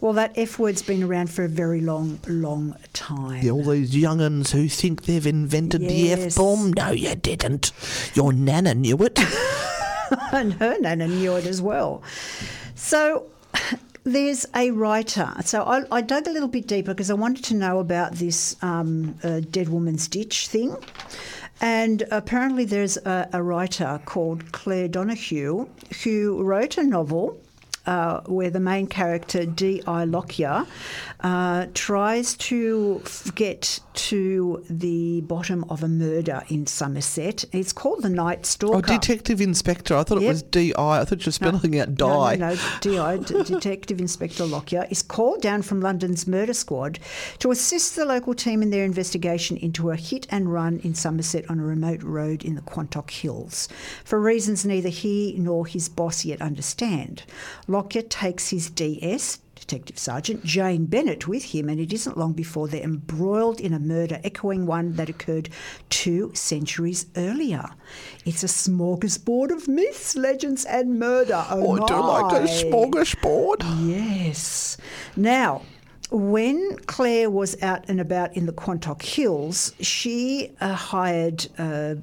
Well, that F word's been around for a very long, long time. yeah, all these young'uns who think they've invented the F bomb. No, you didn't. Your nana knew it. and her nana knew it as well. So there's a writer. So I, I dug a little bit deeper because I wanted to know about this um, uh, Dead Woman's Ditch thing. And apparently, there's a, a writer called Claire Donahue who wrote a novel uh, where the main character, D.I. Lockyer, uh, tries to get to the bottom of a murder in Somerset. It's called The Night oh, Stalker. Oh, Detective Inspector. I thought it was D.I. I thought you were spelling out die. No, no, no. DI, D- Detective Inspector Lockyer, is called down from London's murder squad to assist the local team in their investigation into a hit and run in Somerset on a remote road in the Quantock Hills, for reasons neither he nor his boss yet understand. Lockyer takes his DS, Detective Sergeant Jane Bennett with him, and it isn't long before they're embroiled in a murder echoing one that occurred two centuries earlier. It's a smorgasbord of myths, legends, and murder. Oh, Oh, I do like a smorgasbord. Yes. Now, when Claire was out and about in the Quantock Hills, she uh, hired uh,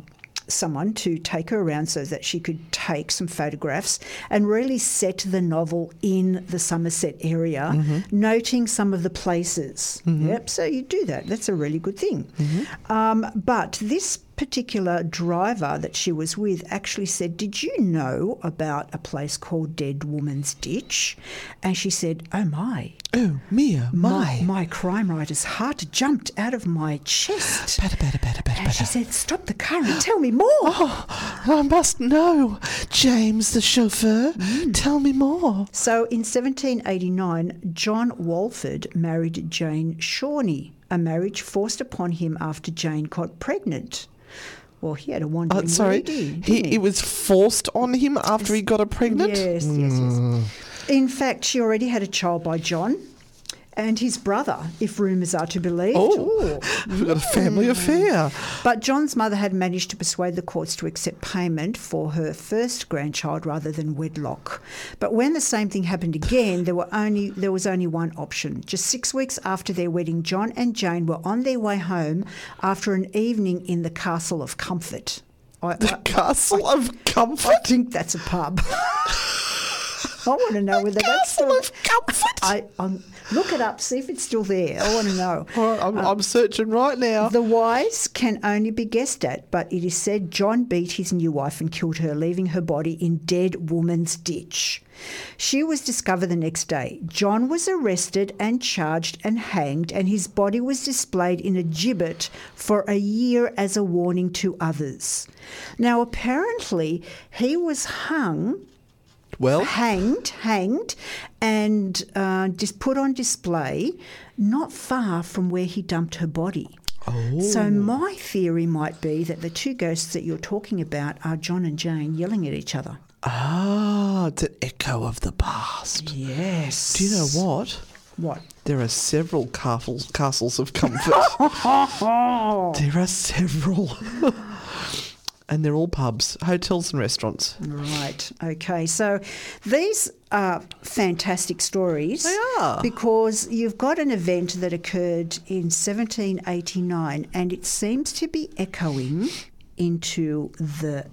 someone to take her around so that she could take some photographs and really set the novel in the Somerset area, mm-hmm. noting some of the places. Mm-hmm. Yep, so you do that. That's a really good thing. Mm-hmm. Um, but this particular driver that she was with actually said, Did you know about a place called Dead Woman's Ditch? And she said, Oh my. Oh, Mia, My, my. my crime writer's heart jumped out of my chest. Better, better, better, better, And she said, Stop the car and tell me more. Oh, I must know. James, the chauffeur. Mm. Tell me more. So in 1789, John Walford married Jane Shorney, a marriage forced upon him after Jane got pregnant. Well, he had a wandering Oh, sorry. lady, He, didn't it was forced on him after he got her pregnant? Yes, yes, Mm. yes. In fact, she already had a child by John and his brother, if rumours are to be believed. Oh, we've got a family hmm. affair. But John's mother had managed to persuade the courts to accept payment for her first grandchild rather than wedlock. But when the same thing happened again, there were only there was only one option. Just six weeks after their wedding, John and Jane were on their way home after an evening in the Castle of Comfort. I, The I, Castle of Comfort. I think that's a pub. I want to know whether that's still. of Comfort. I, um, look it up, see if it's still there. I want to know. All right, I'm, I'm searching right now. The whys can only be guessed at, but it is said John beat his new wife and killed her, leaving her body in Dead Woman's Ditch. She was discovered the next day. John was arrested and charged and hanged, and his body was displayed in a gibbet for a year as a warning to others. Now, apparently, he was hung well, hanged, hanged, and uh, just put on display not far from where he dumped her body. Oh. So my theory might be that the two ghosts that you're talking about are John and Jane yelling at each other. ah, it's an echo of the past. Yes. Do you know what? what? There are several castles, castles of comfort. there are several. and they're all pubs, hotels, and restaurants. Right. Okay. So these are fantastic stories. They are. Because you've got an event that occurred in 1789 and it seems to be echoing into the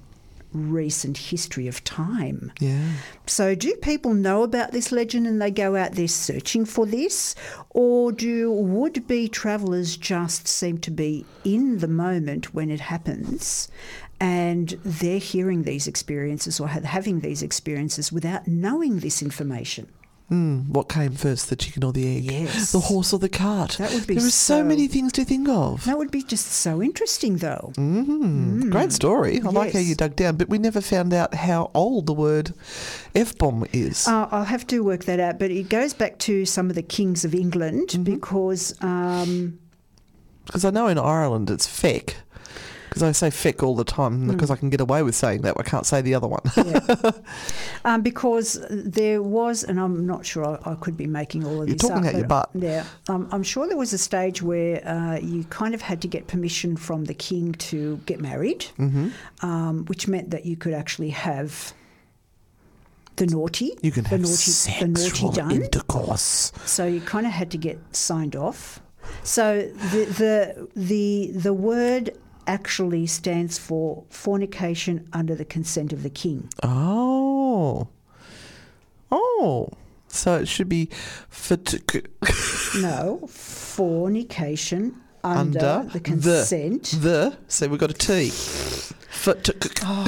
recent history of time. Yeah. So, do people know about this legend and they go out there searching for this? Or do would be travellers just seem to be in the moment when it happens and they're hearing these experiences or ha- having these experiences without knowing this information? Mm, what came first, the chicken or the egg? Yes. The horse or the cart? That would be There are so, so- many things to think of. That would be just so interesting, though. Mm, Great story. I like how you dug down, but we never found out how old the word F bomb is. Uh, I'll have to work that out, but it goes back to some of the kings of England Mm-hmm. because. Um, Because I know in Ireland it's feck. Because I say feck all the time because I can get away with saying that. I can't say the other one. yeah. um, because there was, and I'm not sure I, I could be making all of You're this talking up, out your but- butt. Yeah, um, I'm sure there was a stage where uh, you kind of had to get permission from the king to get married, Mm-hmm. um, which meant that you could actually have the naughty, You can the have naughty, the naughty done. intercourse. So you kind of had to get signed off. So the the the the word actually stands for fornication under the consent of the king. Oh. Oh. So it should be fat- No, fornication under, under the consent. The, the so we've got a T. Fat- Oh.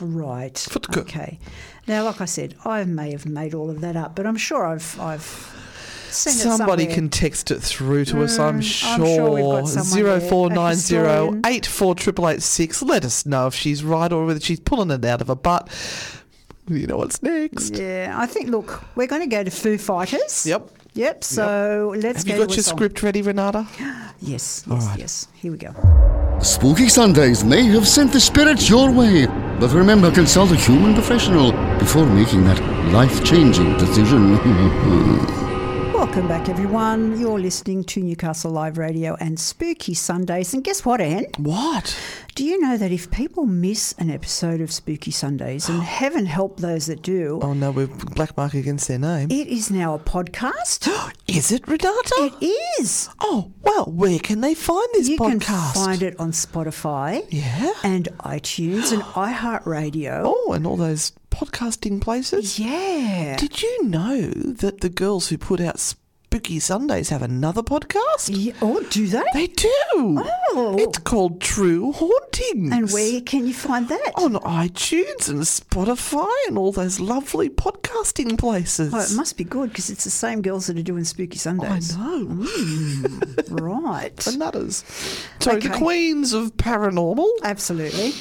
Right. Futke. Okay. Now, like I said, I may have made all of that up, but I'm sure I've I've Somebody somewhere. can text it through to us, I'm Mm, I'm sure we've sure. got someone Zero there, four a nine zero historian. eight four triple eight six. Let us know if she's right or whether she's pulling it out of her butt. You know what's next? Yeah, I think. Look, we're going to go to Foo Fighters. Yep. Yep. So let's Have go you got your song. script ready, Renata? Yes. All Yes. right. Yes. Here we go. Spooky Sundays may have sent the spirits your way, but remember, consult a human professional before making that life changing decision. Welcome back, everyone. You're listening to Newcastle Live Radio and Spooky Sundays. And guess what, Anne? What? Do you know that if people miss an episode of Spooky Sundays, and heaven help those that do, Oh no, we're black mark against their name. it is now a podcast? Is it, Renata? it is. Oh, well, where can they find this podcast? You podcast? can find it on Spotify Yeah. and iTunes and iHeartRadio. Oh, and all those podcasting places. Yeah. Did you know that the girls who put out Spooky Sundays have another podcast? Yeah, Oh, do they? They do. Oh. It's called True Hauntings. and where can you find that? On iTunes and Spotify and all those lovely podcasting places. Oh, it must be good because it's the same girls that are doing Spooky Sundays. I know. Mm, right. The Nutters. Sorry, the queens of paranormal. Absolutely.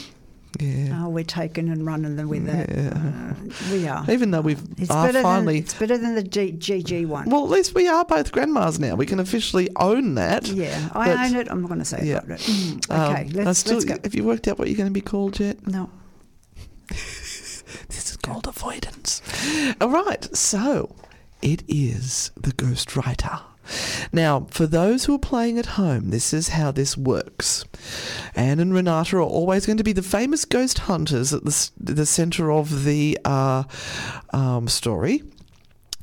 Yeah. Oh, we're taken and running them with that. Uh, we are. Even though we've It's are better finally. than it's better than the G- GG one. well, at least we are both grandmas now. We can officially own that. yeah, I own it. I'm not going to say Yeah. about it. Mm, um, okay, I let's, still- let's go. Have you worked out what you're going to be called yet? No. This is called avoidance. All right, so it is the Ghost Writer. Now, for those who are playing at home, this is how this works. Anne and Renata are always going to be the famous ghost hunters at the, the centre of the uh, um, story.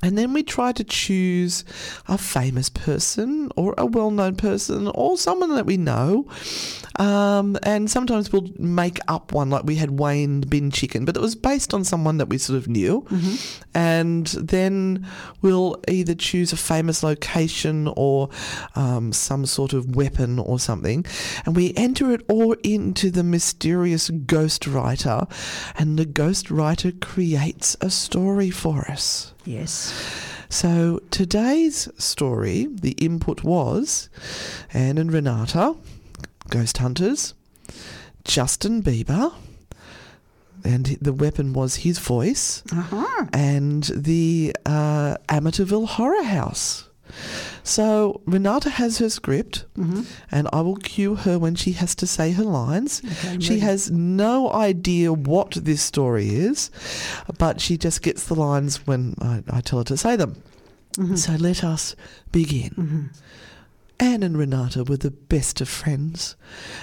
And then we try to choose a famous person or a well known person or someone that we know. Um, and sometimes we'll make up one, like we had Wayne Bin Chicken, but it was based on someone that we sort of knew. And then we'll either choose a famous location or um, some sort of weapon or something. And we enter it all into the mysterious ghost writer. And the ghost writer creates a story for us. Yes. So today's story, the input was Anne and Renata, ghost hunters, Justin Bieber, and the weapon was his voice, Uh-huh. and the uh, Amityville Horror House. So Renata has her script, mm-hmm. and I will cue her when she has to say her lines. I'm she ready. has no idea what this story is, but she just gets the lines when I, I tell her to say them. Mm-hmm. So let us begin. Mm-hmm. Anne and Renata were the best of friends,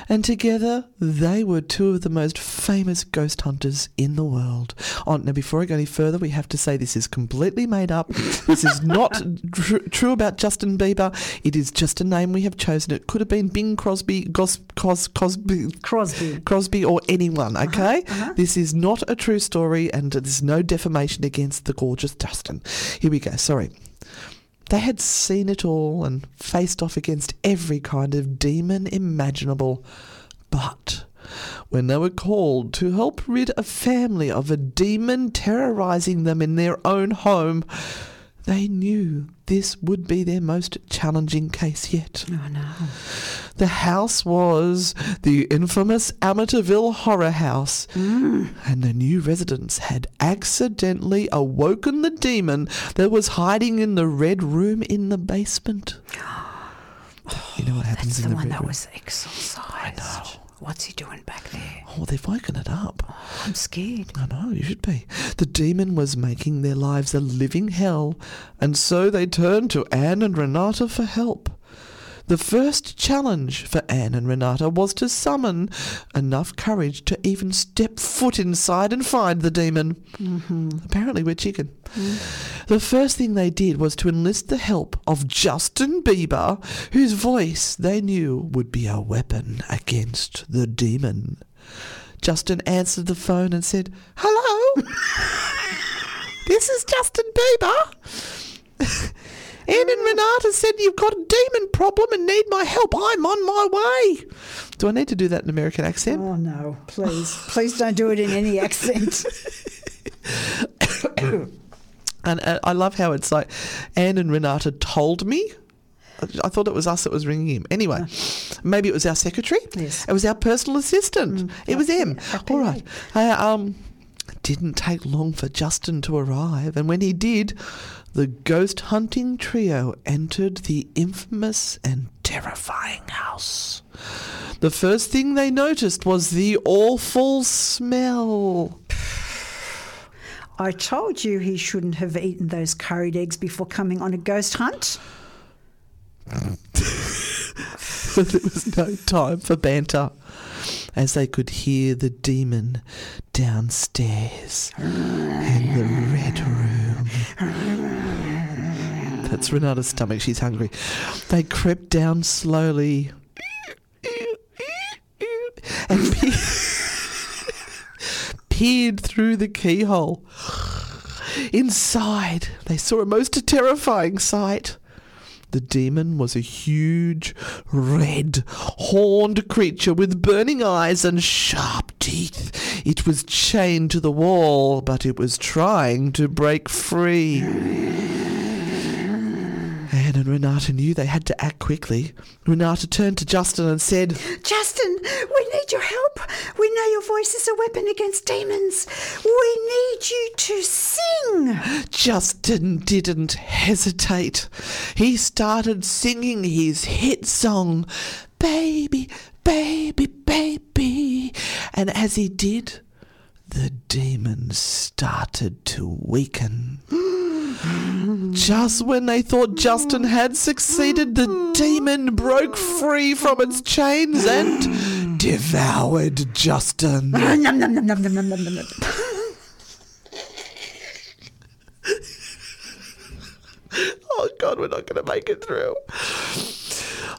and together they were two of the most famous ghost hunters in the world. Oh, now, before I go any further, we have to say this is completely made up. This is not tr- true about Justin Bieber. It is just a name we have chosen. It could have been Bing Crosby, Gos, Cos, Cosby, Crosby. Crosby or anyone, uh-huh, okay? Uh-huh. This is not a true story and there's no defamation against the gorgeous Justin. Here we go, sorry. They had seen it all and faced off against every kind of demon imaginable. But when they were called to help rid a family of a demon terrorizing them in their own home, they knew this would be their most challenging case yet. Oh, no. The house was the infamous Amityville Horror House, mm. and the new residents had accidentally awoken the demon that was hiding in the red room in the basement. you know what happens That's in the the one red that room? was exorcised. What's he doing back there? Oh, they've woken it up. I'm scared. I know, you should be. The demon was making their lives a living hell, and so they turned to Anne and Renata for help. The first challenge for Anne and Renata was to summon enough courage to even step foot inside and find the demon. Mm-hmm. Apparently, we're chicken. Mm. The first thing they did was to enlist the help of Justin Bieber, whose voice they knew would be a weapon against the demon. Justin answered the phone and said, Hello? this is Justin Bieber. Anne and Renata said you've got a demon problem and need my help. I'm on my way. Do I need to do that in American accent? Oh no, please, please don't do it in any accent. And uh, I love how it's like Anne and Renata told me. I thought it was us that was ringing him. Anyway, maybe it was our secretary. Yes. It was our personal assistant. it was M. All right. Uh, um, didn't take long for Justin to arrive, and when he did, the ghost hunting trio entered the infamous and terrifying house. The first thing they noticed was the awful smell. I told you he shouldn't have eaten those curried eggs before coming on a ghost hunt. but there was no time for banter, as they could hear the demon downstairs in the red room. That's Renata's stomach, she's hungry. They crept down slowly and pe- peered through the keyhole. Inside, they saw a most terrifying sight. The demon was a huge, red, horned creature with burning eyes and sharp teeth. It was chained to the wall, but it was trying to break free. And Renata knew they had to act quickly. Renata turned to Justin and said, Justin, we need your help. We know your voice is a weapon against demons. We need you to sing. Justin didn't hesitate. He started singing his hit song, Baby, Baby, Baby. And as he did, the demon started to weaken. Just when they thought Justin had succeeded, the demon broke free from its chains and devoured Justin. Oh God, we're not going to make it through.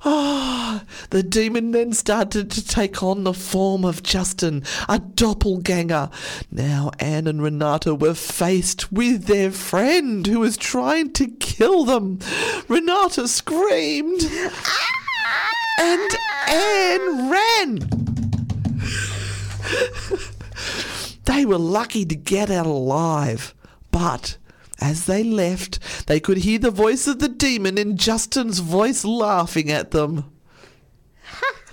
Ah, the demon then started to take on the form of Justin, a doppelganger. Now Anne and Renata were faced with their friend who was trying to kill them. Renata screamed, and Anne ran. They were lucky to get out alive, but as they left, they could hear the voice of the demon in Justin's voice laughing at them.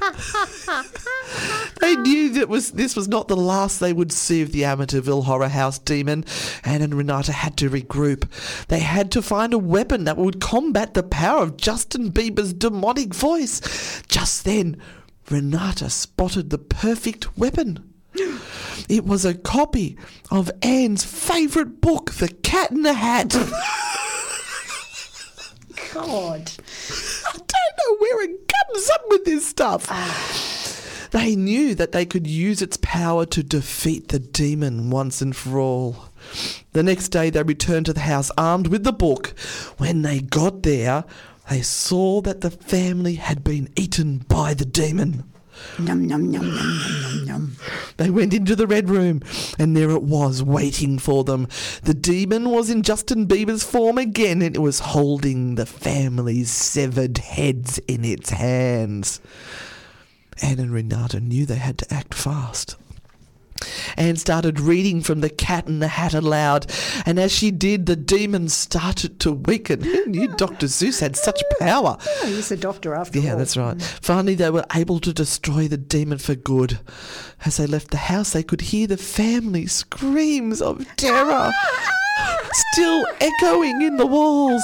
they knew that was this was not the last they would see of the Amityville Horror House demon. Anne and Renata had to regroup. They had to find a weapon that would combat the power of Justin Bieber's demonic voice. Just then, Renata spotted the perfect weapon. It was a copy of Anne's favourite book, The Cat in the Hat. God. I don't know where it comes up with this stuff. They knew that they could use its power to defeat the demon once and for all. The next day they returned to the house armed with the book. When they got there, they saw that the family had been eaten by the demon. Num, num, num, num, num, num. They went into the red room, and there it was waiting for them. The demon was in Justin Bieber's form again, and it was holding the family's severed heads in its hands. Anne and Renata knew they had to act fast. Anne started reading from the Cat in the Hat aloud, and as she did, the demon started to weaken. Who knew Dr. Zeus had such power? Oh, he's a doctor after all. Yeah, that's right. Finally, they were able to destroy the demon for good. As they left the house, they could hear the family screams of terror still echoing in the walls.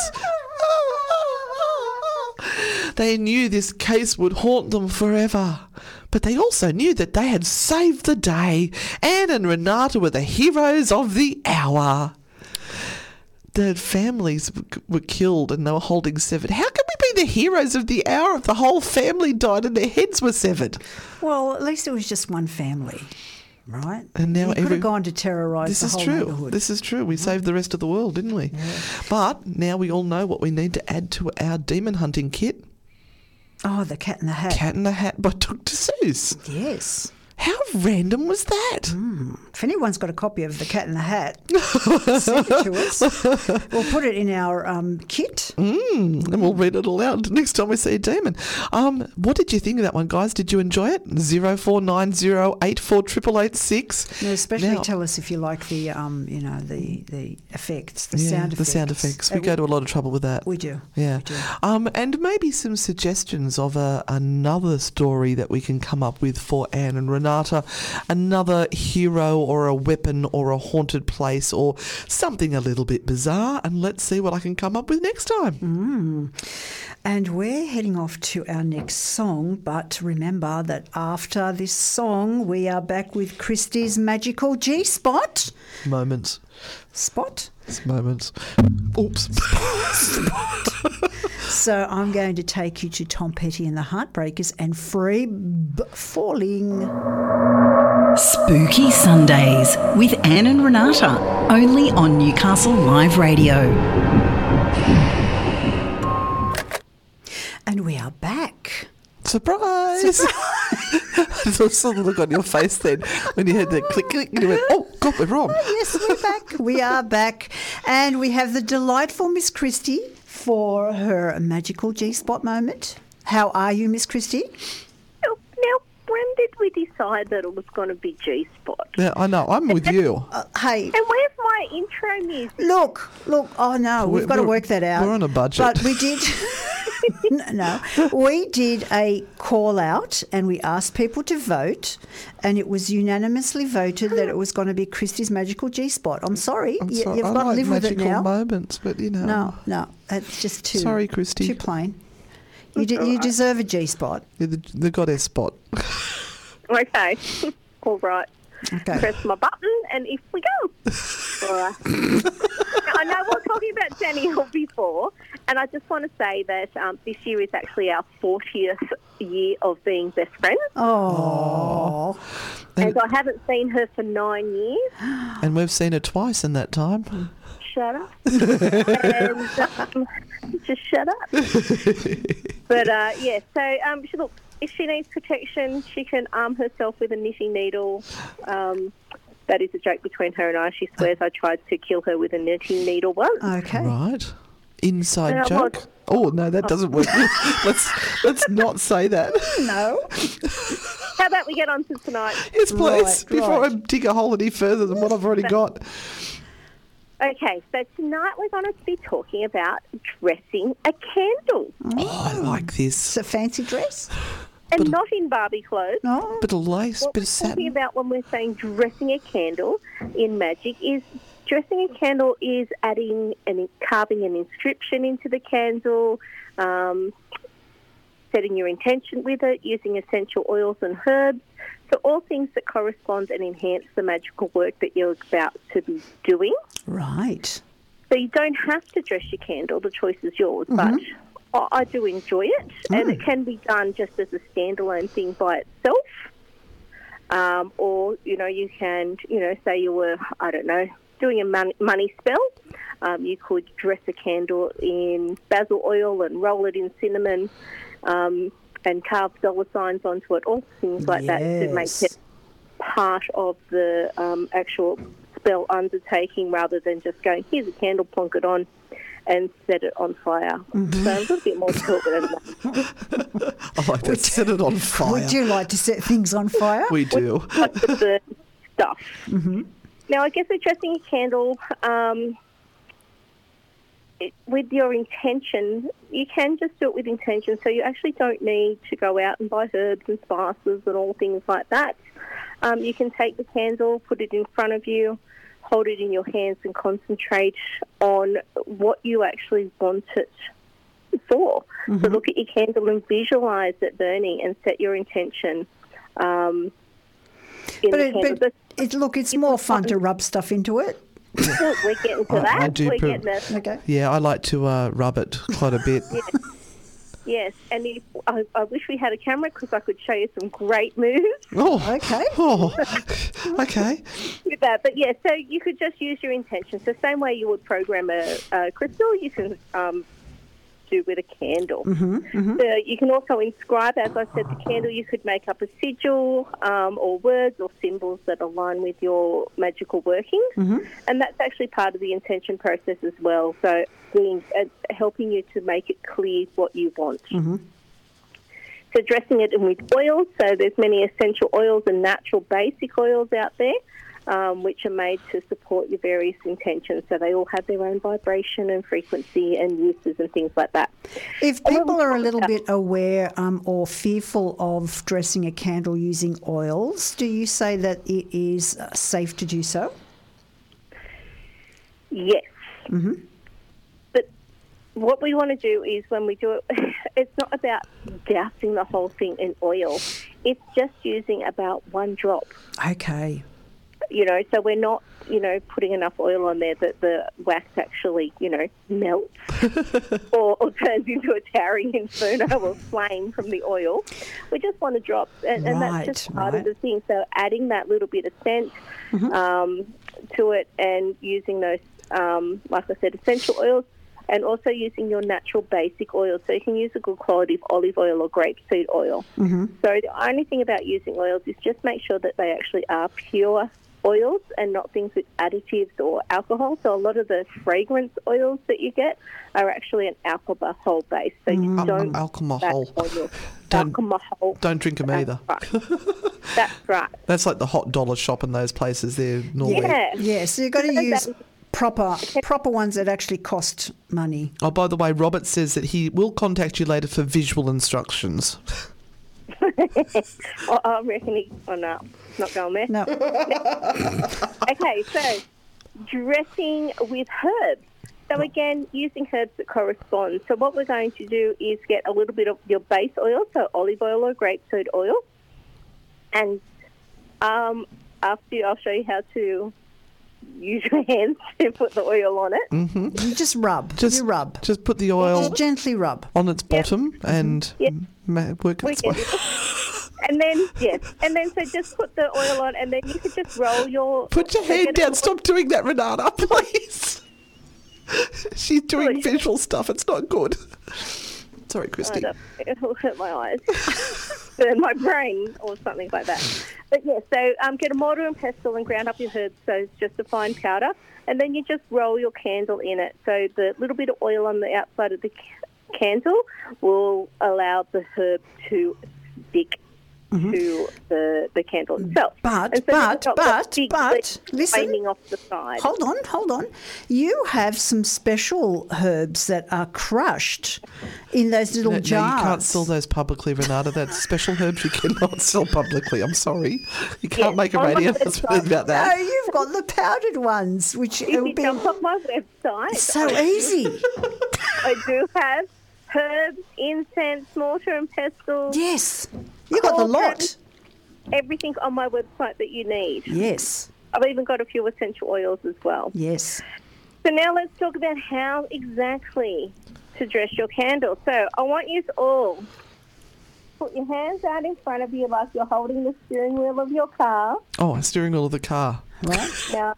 They knew this case would haunt them forever. But they also knew that they had saved the day. Anne and Renata were the heroes of the hour. The families were killed and they were holding severed. How can we be the heroes of the hour if the whole family died and their heads were severed? Well, at least it was just one family, right? And now he could every- have gone to terrorise This is true. This is true. We saved the rest of the world, didn't we? But now we all know what we need to add to our demon hunting kit. Oh, the cat in the hat. Cat in the Hat by Dr. Seuss. Yes. How random was that? If anyone's got a copy of The Cat in the Hat, send it to us. We'll put it in our um, kit. Mm, and we'll read it aloud next time we see a demon. Um, what did you think of that one, guys? Did you enjoy it? Zero four nine zero eight four triple eight six. No, especially Now- tell us if you like the, um, you know, the the effects, the Yeah, sound the effects. sound effects. We Uh, go to a lot of trouble with that. We do. Yeah. We do. Um, and maybe some suggestions of a, another story that we can come up with for Anne and Renata. Another hero or a weapon or a haunted place or something a little bit bizarre. And let's see what I can come up with next time. Mm. And we're heading off to our next song, but remember that after this song, we are back with Christie's magical G spot. Moments. Spot. It's moments. Oops. So I'm going to take you to Tom Petty and the Heartbreakers and Free B- Falling. Spooky Sundays with Anne and Renata, only on Newcastle Live Radio. And we are back. Surprise! I saw the look on your face then when you heard that click click and you went, oh, God, we're wrong. Yes, we're back. we are back. And we have the delightful Miss Christie for her magical G spot moment. How are you, Miss Christie? Now, now, when did we decide that it was going to be G Spot? Yeah, I know. I'm with you. Uh, hey, And where's my intro music? Look, look. Oh no, We're- we've got to work that out. we're on a budget. But we did. no, we did a call out and we asked people to vote, and it was unanimously voted that it was going to be Christie's magical G spot. I'm sorry, I'm you, sorry. you've I got to live with it magical now. moments, but you know. No, no, it's just too. Sorry, Christy. Too plain. You, de- you deserve a G spot. You're the, the goddess spot. Okay. All right. Okay. Press my button and if we go. All right. I know we're talking about Danielle before, and I just want to say that um, this year is actually our 40th year of being best friends. Oh, And I haven't seen her for nine years. And we've seen her twice in that time. shut up. and, um, just shut up. but uh, yeah, so um, she, look, if she needs protection, she can arm herself with a knitting needle. Um, that is a joke between her and I. She swears I tried to kill her with a knitting needle once. okay. Right. Inside Yeah, joke. what- Oh no, that doesn't work. let's let's not say that. No. How about we get on to tonight? Yes, please. Right, before right. I dig a hole any further than what I've already got. Okay, so tonight we're going to be talking about dressing a candle. Oh, I like this. It's this. a fancy dress. And not in Barbie clothes. No. Bit of lace, What bit we're of talking about when we're saying dressing a candle in magic is dressing a candle is adding and carving an inscription into the candle, um, setting your intention with it, using essential oils and herbs. So all things that correspond and enhance the magical work that you're about to be doing. Right. So you don't have to dress your candle; the choice is yours. But I, do enjoy it, and it can be done just as a standalone thing by itself. Um, or you know, you can you know say you were I don't know doing a money, money spell. Um, you could dress a candle in basil oil and roll it in cinnamon, um, and carve dollar signs onto it. All things like that to make it part of the um, actual spell undertaking rather than just going, here's a candle, plonk it on, and set it on fire. Mm-hmm. So a little bit more to it than that. I like that. Set it on fire. Would you like to set things on fire? We do. Like the burn stuff. Now, I guess with dressing a candle, um, it, with your intention, you can just do it with intention. So you actually don't need to go out and buy herbs and spices and all things like that. Um, you can take the candle, put it in front of you, hold it in your hands, and concentrate on what you actually want it for. So look at your candle and visualize it burning and set your intention. Um, in But, it, but it, look, it's more fun to rub stuff into it. Look, we're getting to I- that. I do we're pre- getting there. Okay. Yeah, I like to uh, rub it quite a bit. Yes, and if, I, I wish we had a camera because I could show you some great moves Oh, Okay. oh, okay. with that. But yeah, so you could just use your intention. So same way you would program a, a crystal, you can um, do with a candle. So you can also inscribe, as I said, the candle. You could make up a sigil um, or words or symbols that align with your magical workings, and that's actually part of the intention process as well. So being uh, helping you to make it clear what you want. So dressing it in with oils. So there's many essential oils and natural basic oils out there, um, which are made to support your various intentions. So they all have their own vibration and frequency and uses and things like that. If people are a little bit aware um, or fearful of dressing a candle using oils, do you say that it is uh, safe to do so? Yes. But what we want to do is when we do it, it's not about dousing the whole thing in oil. It's just using about one drop. Okay. You know, so we're not, you know, putting enough oil on there that the wax actually, you know, melts or, or turns into a towering inferno or flame from the oil. We just want to drop, and, and that's just part right. of the thing. So adding that little bit of scent Mm-hmm. um, to it and using those, um, like I said, essential oils. And also using your natural basic oils. So you can use a good quality of olive oil or grapeseed oil. Mm-hmm. So the only thing about using oils is just make sure that they actually are pure oils and not things with additives or alcohol. So a lot of the fragrance oils that you get are actually an alcohol base. So you Al- don't alcohol. Don't- alcohol. Don't drink them either. That's right. That's right. That's like the hot dollar shop in those places there, Norway. Yeah. Yeah, so you've got to use proper proper ones that actually cost money. Oh, by the way, Robert says that he will contact you later for visual instructions. Oh, I reckon he. Oh no, not going there. No. Okay, so dressing with herbs. So again, using herbs that correspond. So what we're going to do is get a little bit of your base oil, so olive oil or grapeseed oil, and um, after you, I'll show you how to use your hands to put the oil on it. Mm-hmm. You just rub. Just you rub. Just put the oil Just gently rub. on its bottom and Yep. ma- work its can way. And then yes, and then so just put the oil on, and then you could just roll your Put your hand down. Stop doing that, Renata, please. She's doing Good. visual stuff. It's not good. Sorry, Christy. It'll hurt my eyes, burn my brain, or something like that. But yeah, so um, get a mortar and pestle and ground up your herbs so it's just a fine powder, and then you just roll your candle in it. So the little bit of oil on the outside of the candle will allow the herb to stick to the the candle itself. Mm-hmm. But- so but- you've got that but- but, listen. flaming off the side. Hold on, hold on. You have some special herbs that are crushed in those little No, no, jars. you can't sell those publicly, Renata. That's special herbs you cannot sell publicly. I'm sorry. You can't Yes, make a radio website. announcement about No, that. you've got the powdered ones, which If it you would be jump on my website, so I easy. I do have herbs, incense, mortar and pestle, Yes, you got the lot. everything on my website that you need. Yes, I've even got a few essential oils as well. yes. So now let's talk about how exactly to dress your candle. So I want you to all put your hands out in front of you like you're holding the steering wheel of your car. Oh, steering wheel of the car. Right. Now,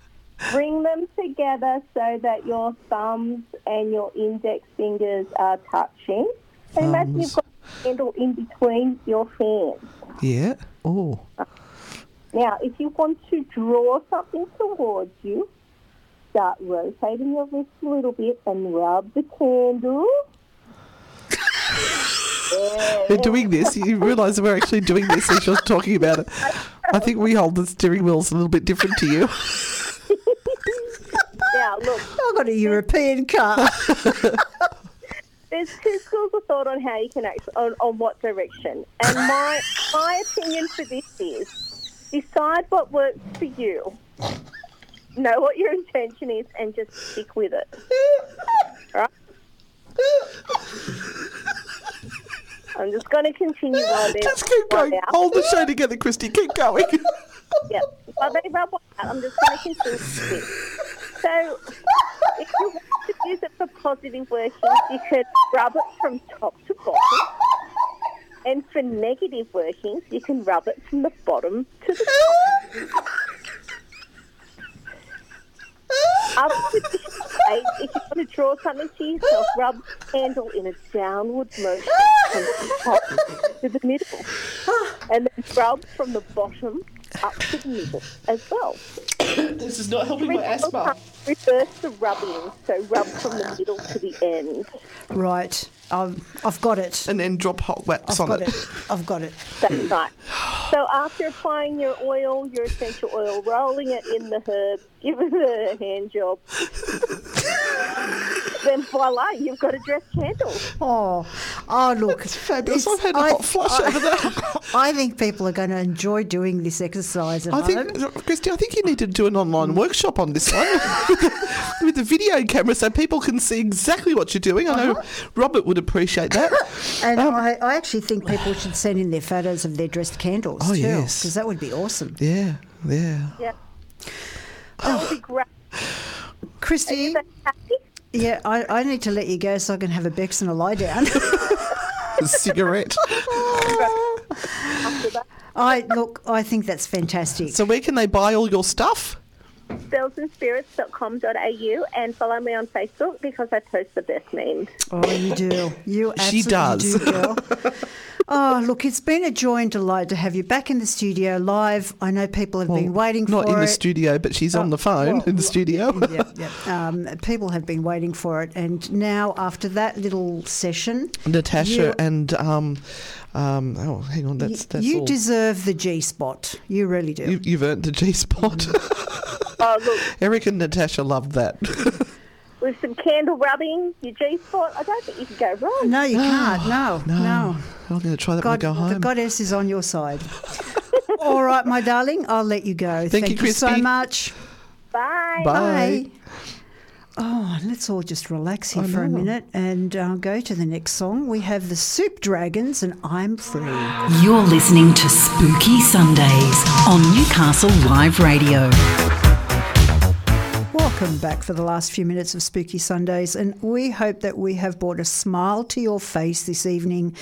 bring them together so that your thumbs and your index fingers are touching. And imagine you've got a candle in between your hands. Yeah. Oh. Now, if you want to draw something towards you, start rotating your wrist a little bit and rub the candle. We're doing this. You realise we're actually doing this as you're talking about it. I think we hold the steering wheels a little bit different to you. Now, look, I've got a European car. there's two schools of thought on how you can act on, on what direction. And my my opinion for this is decide what works for you. Know what your intention is and just stick with it. Right? I'm just going to continue they're Just keep going. Hold the show together, Christy. Keep going. Yeah. While they rub one out, I'm just going to continue. So, if you want to use it for positive workings, you could rub it from top to bottom. And for negative workings, you can rub it from the bottom to the top. If you want to draw something to yourself, rub the candle in a downward motion from the top to the middle. And then rub from the bottom up to the middle as well. This is not helping my asthma. Reverse the rubbing, so rub from the middle to the end. Right. I've, I've got it. And then drop hot wax I've on got it. it. I've got it. That's right. So after applying your oil, your essential oil, rolling it in the herb, give it a hand job. then voila, you've got a dress candle. Oh, oh, look. It's fabulous. It's- I've had a I- hot flush I- over that. I think people are going to enjoy doing this exercise at I home. think, Christy, I think you need to do an online mm. workshop on this one with the video camera so people can see exactly what you're doing. I know uh-huh. Robert would appreciate that. And Um, I, I actually think people should send in their photos of their dressed candles Oh, too, yes. because that would be awesome. yeah, yeah. Yeah. That would be great. Christy, Is that happy? yeah, I, I need to let you go so I can have a Bex and a lie down. A cigarette. After that, I look, I think that's fantastic. so where can they buy all your stuff? spellsandspirits.com.au and follow me on Facebook because I post the best memes. Oh, you do. You absolutely She does. do, girl. oh, look, it's been a joy and delight to have you back in the studio live. I know people have been waiting for it. Not in the studio, but she's on the phone well, in the studio. yeah, yeah. Um, people have been waiting for it, and now after that little session, Natasha you- and um, um, oh, hang on, that's y- that's you all. deserve the G spot. You really do. You, you've earned the G spot. Oh, look, Eric and Natasha loved that. with some candle rubbing, your G spot, I don't think you can go wrong. no, you can't. No, no. I'm going to try that God, when I go the goddess is on your side. All right, my darling, I'll let you go. Thank you, so much. Bye. Bye. Oh, let's all just relax here I for a minute and uh, go to the next song. We have the Soup Dragons and I'm Free. You're listening to Spooky Sundays on Newcastle Live Radio. Welcome back for the last few minutes of Spooky Sundays, and we hope that we have brought a smile to your face this evening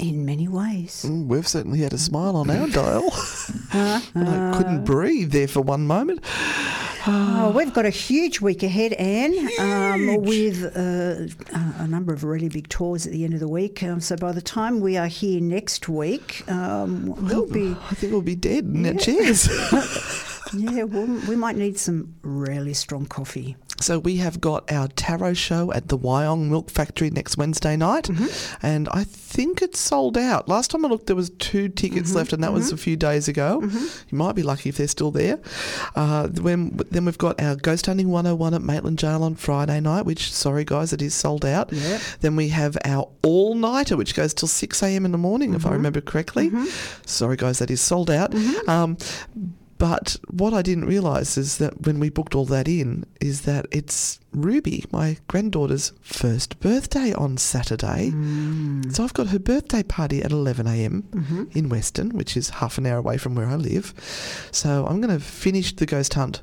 in many ways. Mm, We've certainly had a smile on our dial. and I couldn't breathe there for one moment. Oh, we've got a huge week ahead, Anne, um, with uh, a number of really big tours at the end of the week. Um, so by the time we are here next week, um, we'll be I think we'll be dead in our chairs. yeah, we'll, we might need some really strong coffee. So we have got our tarot show at the Wyong Milk Factory next Wednesday night, Mm-hmm. and I think it's sold out. Last time I looked, there was two tickets Mm-hmm. left, and that was a few days ago. You might be lucky if they're still there. Uh, when, then we've got our Ghost Hunting 101 at Maitland Jail on Friday night, which sorry guys, it is sold out. Yep. Then we have our all nighter, which goes till six a.m. in the morning, if I Mm-hmm. remember correctly. Sorry guys, that is sold out. Um, but what I didn't realise is that when we booked all that in, is that it's Ruby, my granddaughter's first birthday on Saturday. Mm. So I've got her birthday party at 11 a.m. Mm-hmm. in Weston, which is half an hour away from where I live. So I'm going to finish the ghost hunt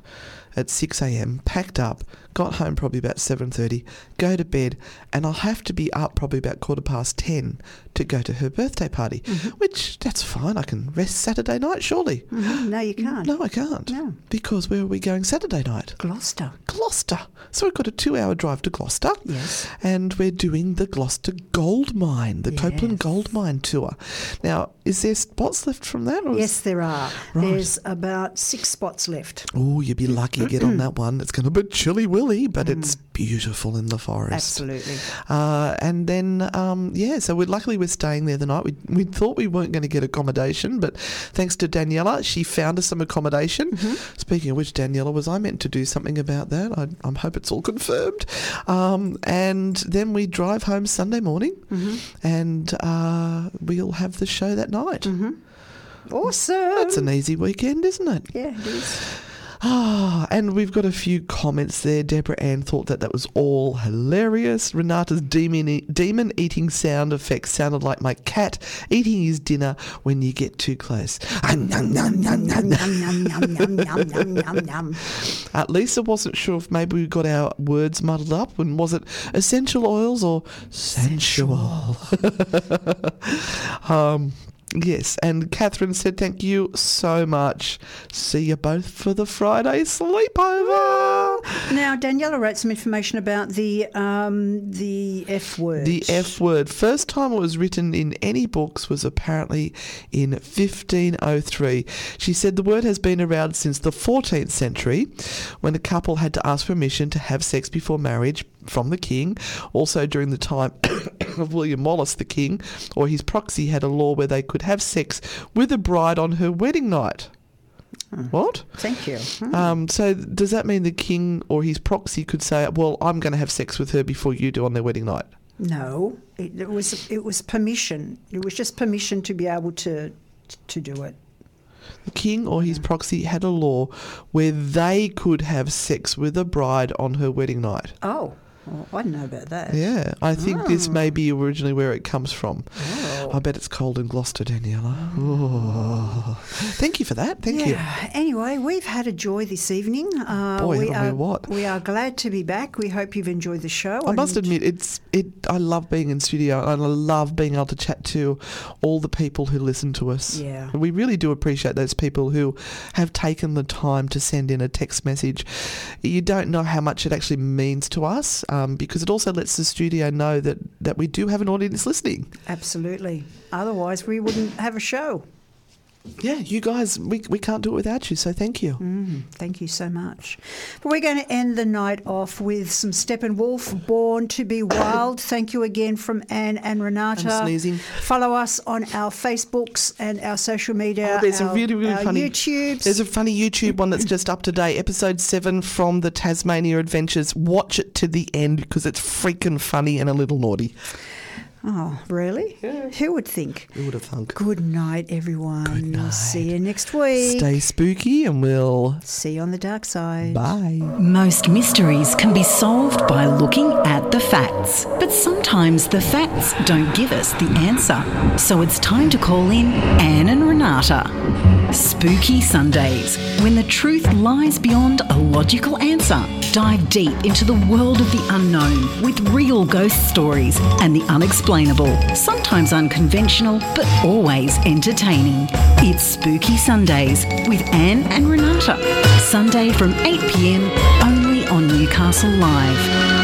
at 6 a.m. packed up got home probably about 7.30 go to bed and i'll have to be up probably about quarter past 10 to go to her birthday party mm-hmm. which that's fine i can rest saturday night surely mm-hmm. No, you can't. no i can't No. because where are we going saturday night Gloucester. Gloucester. So we've got a two hour drive to Gloucester. Yes. And we're doing the Gloucester Gold Mine, the Copeland Gold Mine tour. Now, is there spots left from that? Yes, there are. Right. There's about six spots left. Oh, you'd be lucky to get on that one. It's going to be chilly willy, but it's beautiful in the forest. Absolutely. Uh, and then, um, yeah, so we're luckily we're staying there the night. We, we thought we weren't going to get accommodation, but thanks to Daniela, she found us some accommodation. Speaking of which, Daniela, was I meant to do something about that? I, I hope it's all confirmed. Um, and then we drive home Sunday morning, and uh, we'll have the show that night. Awesome. That's an easy weekend, isn't it? yeah, it is. Ah, and we've got a few comments there. Deborah Ann thought that that was all hilarious. Renata's demon, demon eating sound effect sounded like my cat eating his dinner when you get too close. Yum. Uh, Lisa wasn't sure if maybe we got our words muddled up. And was it essential oils or sensual? um, Yes, and Catherine said thank you so much. See you both for the Friday sleepover. Now, Daniela wrote some information about the um, the F word. The F word. First time it was written in any books was apparently in 1503. She said the word has been around since the 14th century when a couple had to ask permission to have sex before marriage from the king. Also during the time of William Wallace, the king, or his proxy had a law where they could have sex with a bride on her wedding night. What? Thank you. Hmm. Um, so does that mean the king or his proxy could say, "Well, I'm going to have sex with her before you do on their wedding night"? No, it, it was it was permission. It was just permission to be able to to do it. The king or his proxy had a law where they could have sex with a bride on her wedding night. Oh, well, I didn't know about that. Yeah, I think this Oh. may be originally where it comes from. I bet it's cold in Gloucester, Daniela. Oh. Thank you for that. Thank you. Anyway, we've had a joy this evening. Uh, Boy, we are what? we are glad to be back. We hope you've enjoyed the show. I must and- admit, it's it. I love being in studio, and I love being able to chat to all the people who listen to us. Yeah. we really do appreciate those people who have taken the time to send in a text message. You don't know how much it actually means to us, um, because it also lets the studio know that that we do have an audience listening. Absolutely. Otherwise, we wouldn't have a show. Yeah, you guys, we we can't do it without you. So thank you. Mm, thank you so much. But we're going to end the night off with some Steppenwolf, Born to be Wild. Thank you again from Anne and Renata. I'm sneezing. Follow us on our Facebooks and our social media. Oh, there's our, a really, really funny YouTubes. There's a funny YouTube one that's just up to date. Episode seven from the Tasmania Adventures. Watch it to the end because it's freaking funny and a little naughty. Oh, really? Who would think? Who would have thunk? Good night, everyone. Good night. See you next week. Stay spooky and we'll See you on the dark side. bye. Most mysteries can be solved by looking at the facts. But sometimes the facts don't give us the answer. So it's time to call in Anne and Renata. Spooky Sundays, when the truth lies beyond a logical answer. Dive deep into the world of the unknown with real ghost stories and the unexplainable. Sometimes unconventional, but always entertaining. It's Spooky Sundays with Anne and Renata. Sunday from 8 pm only on Newcastle Live.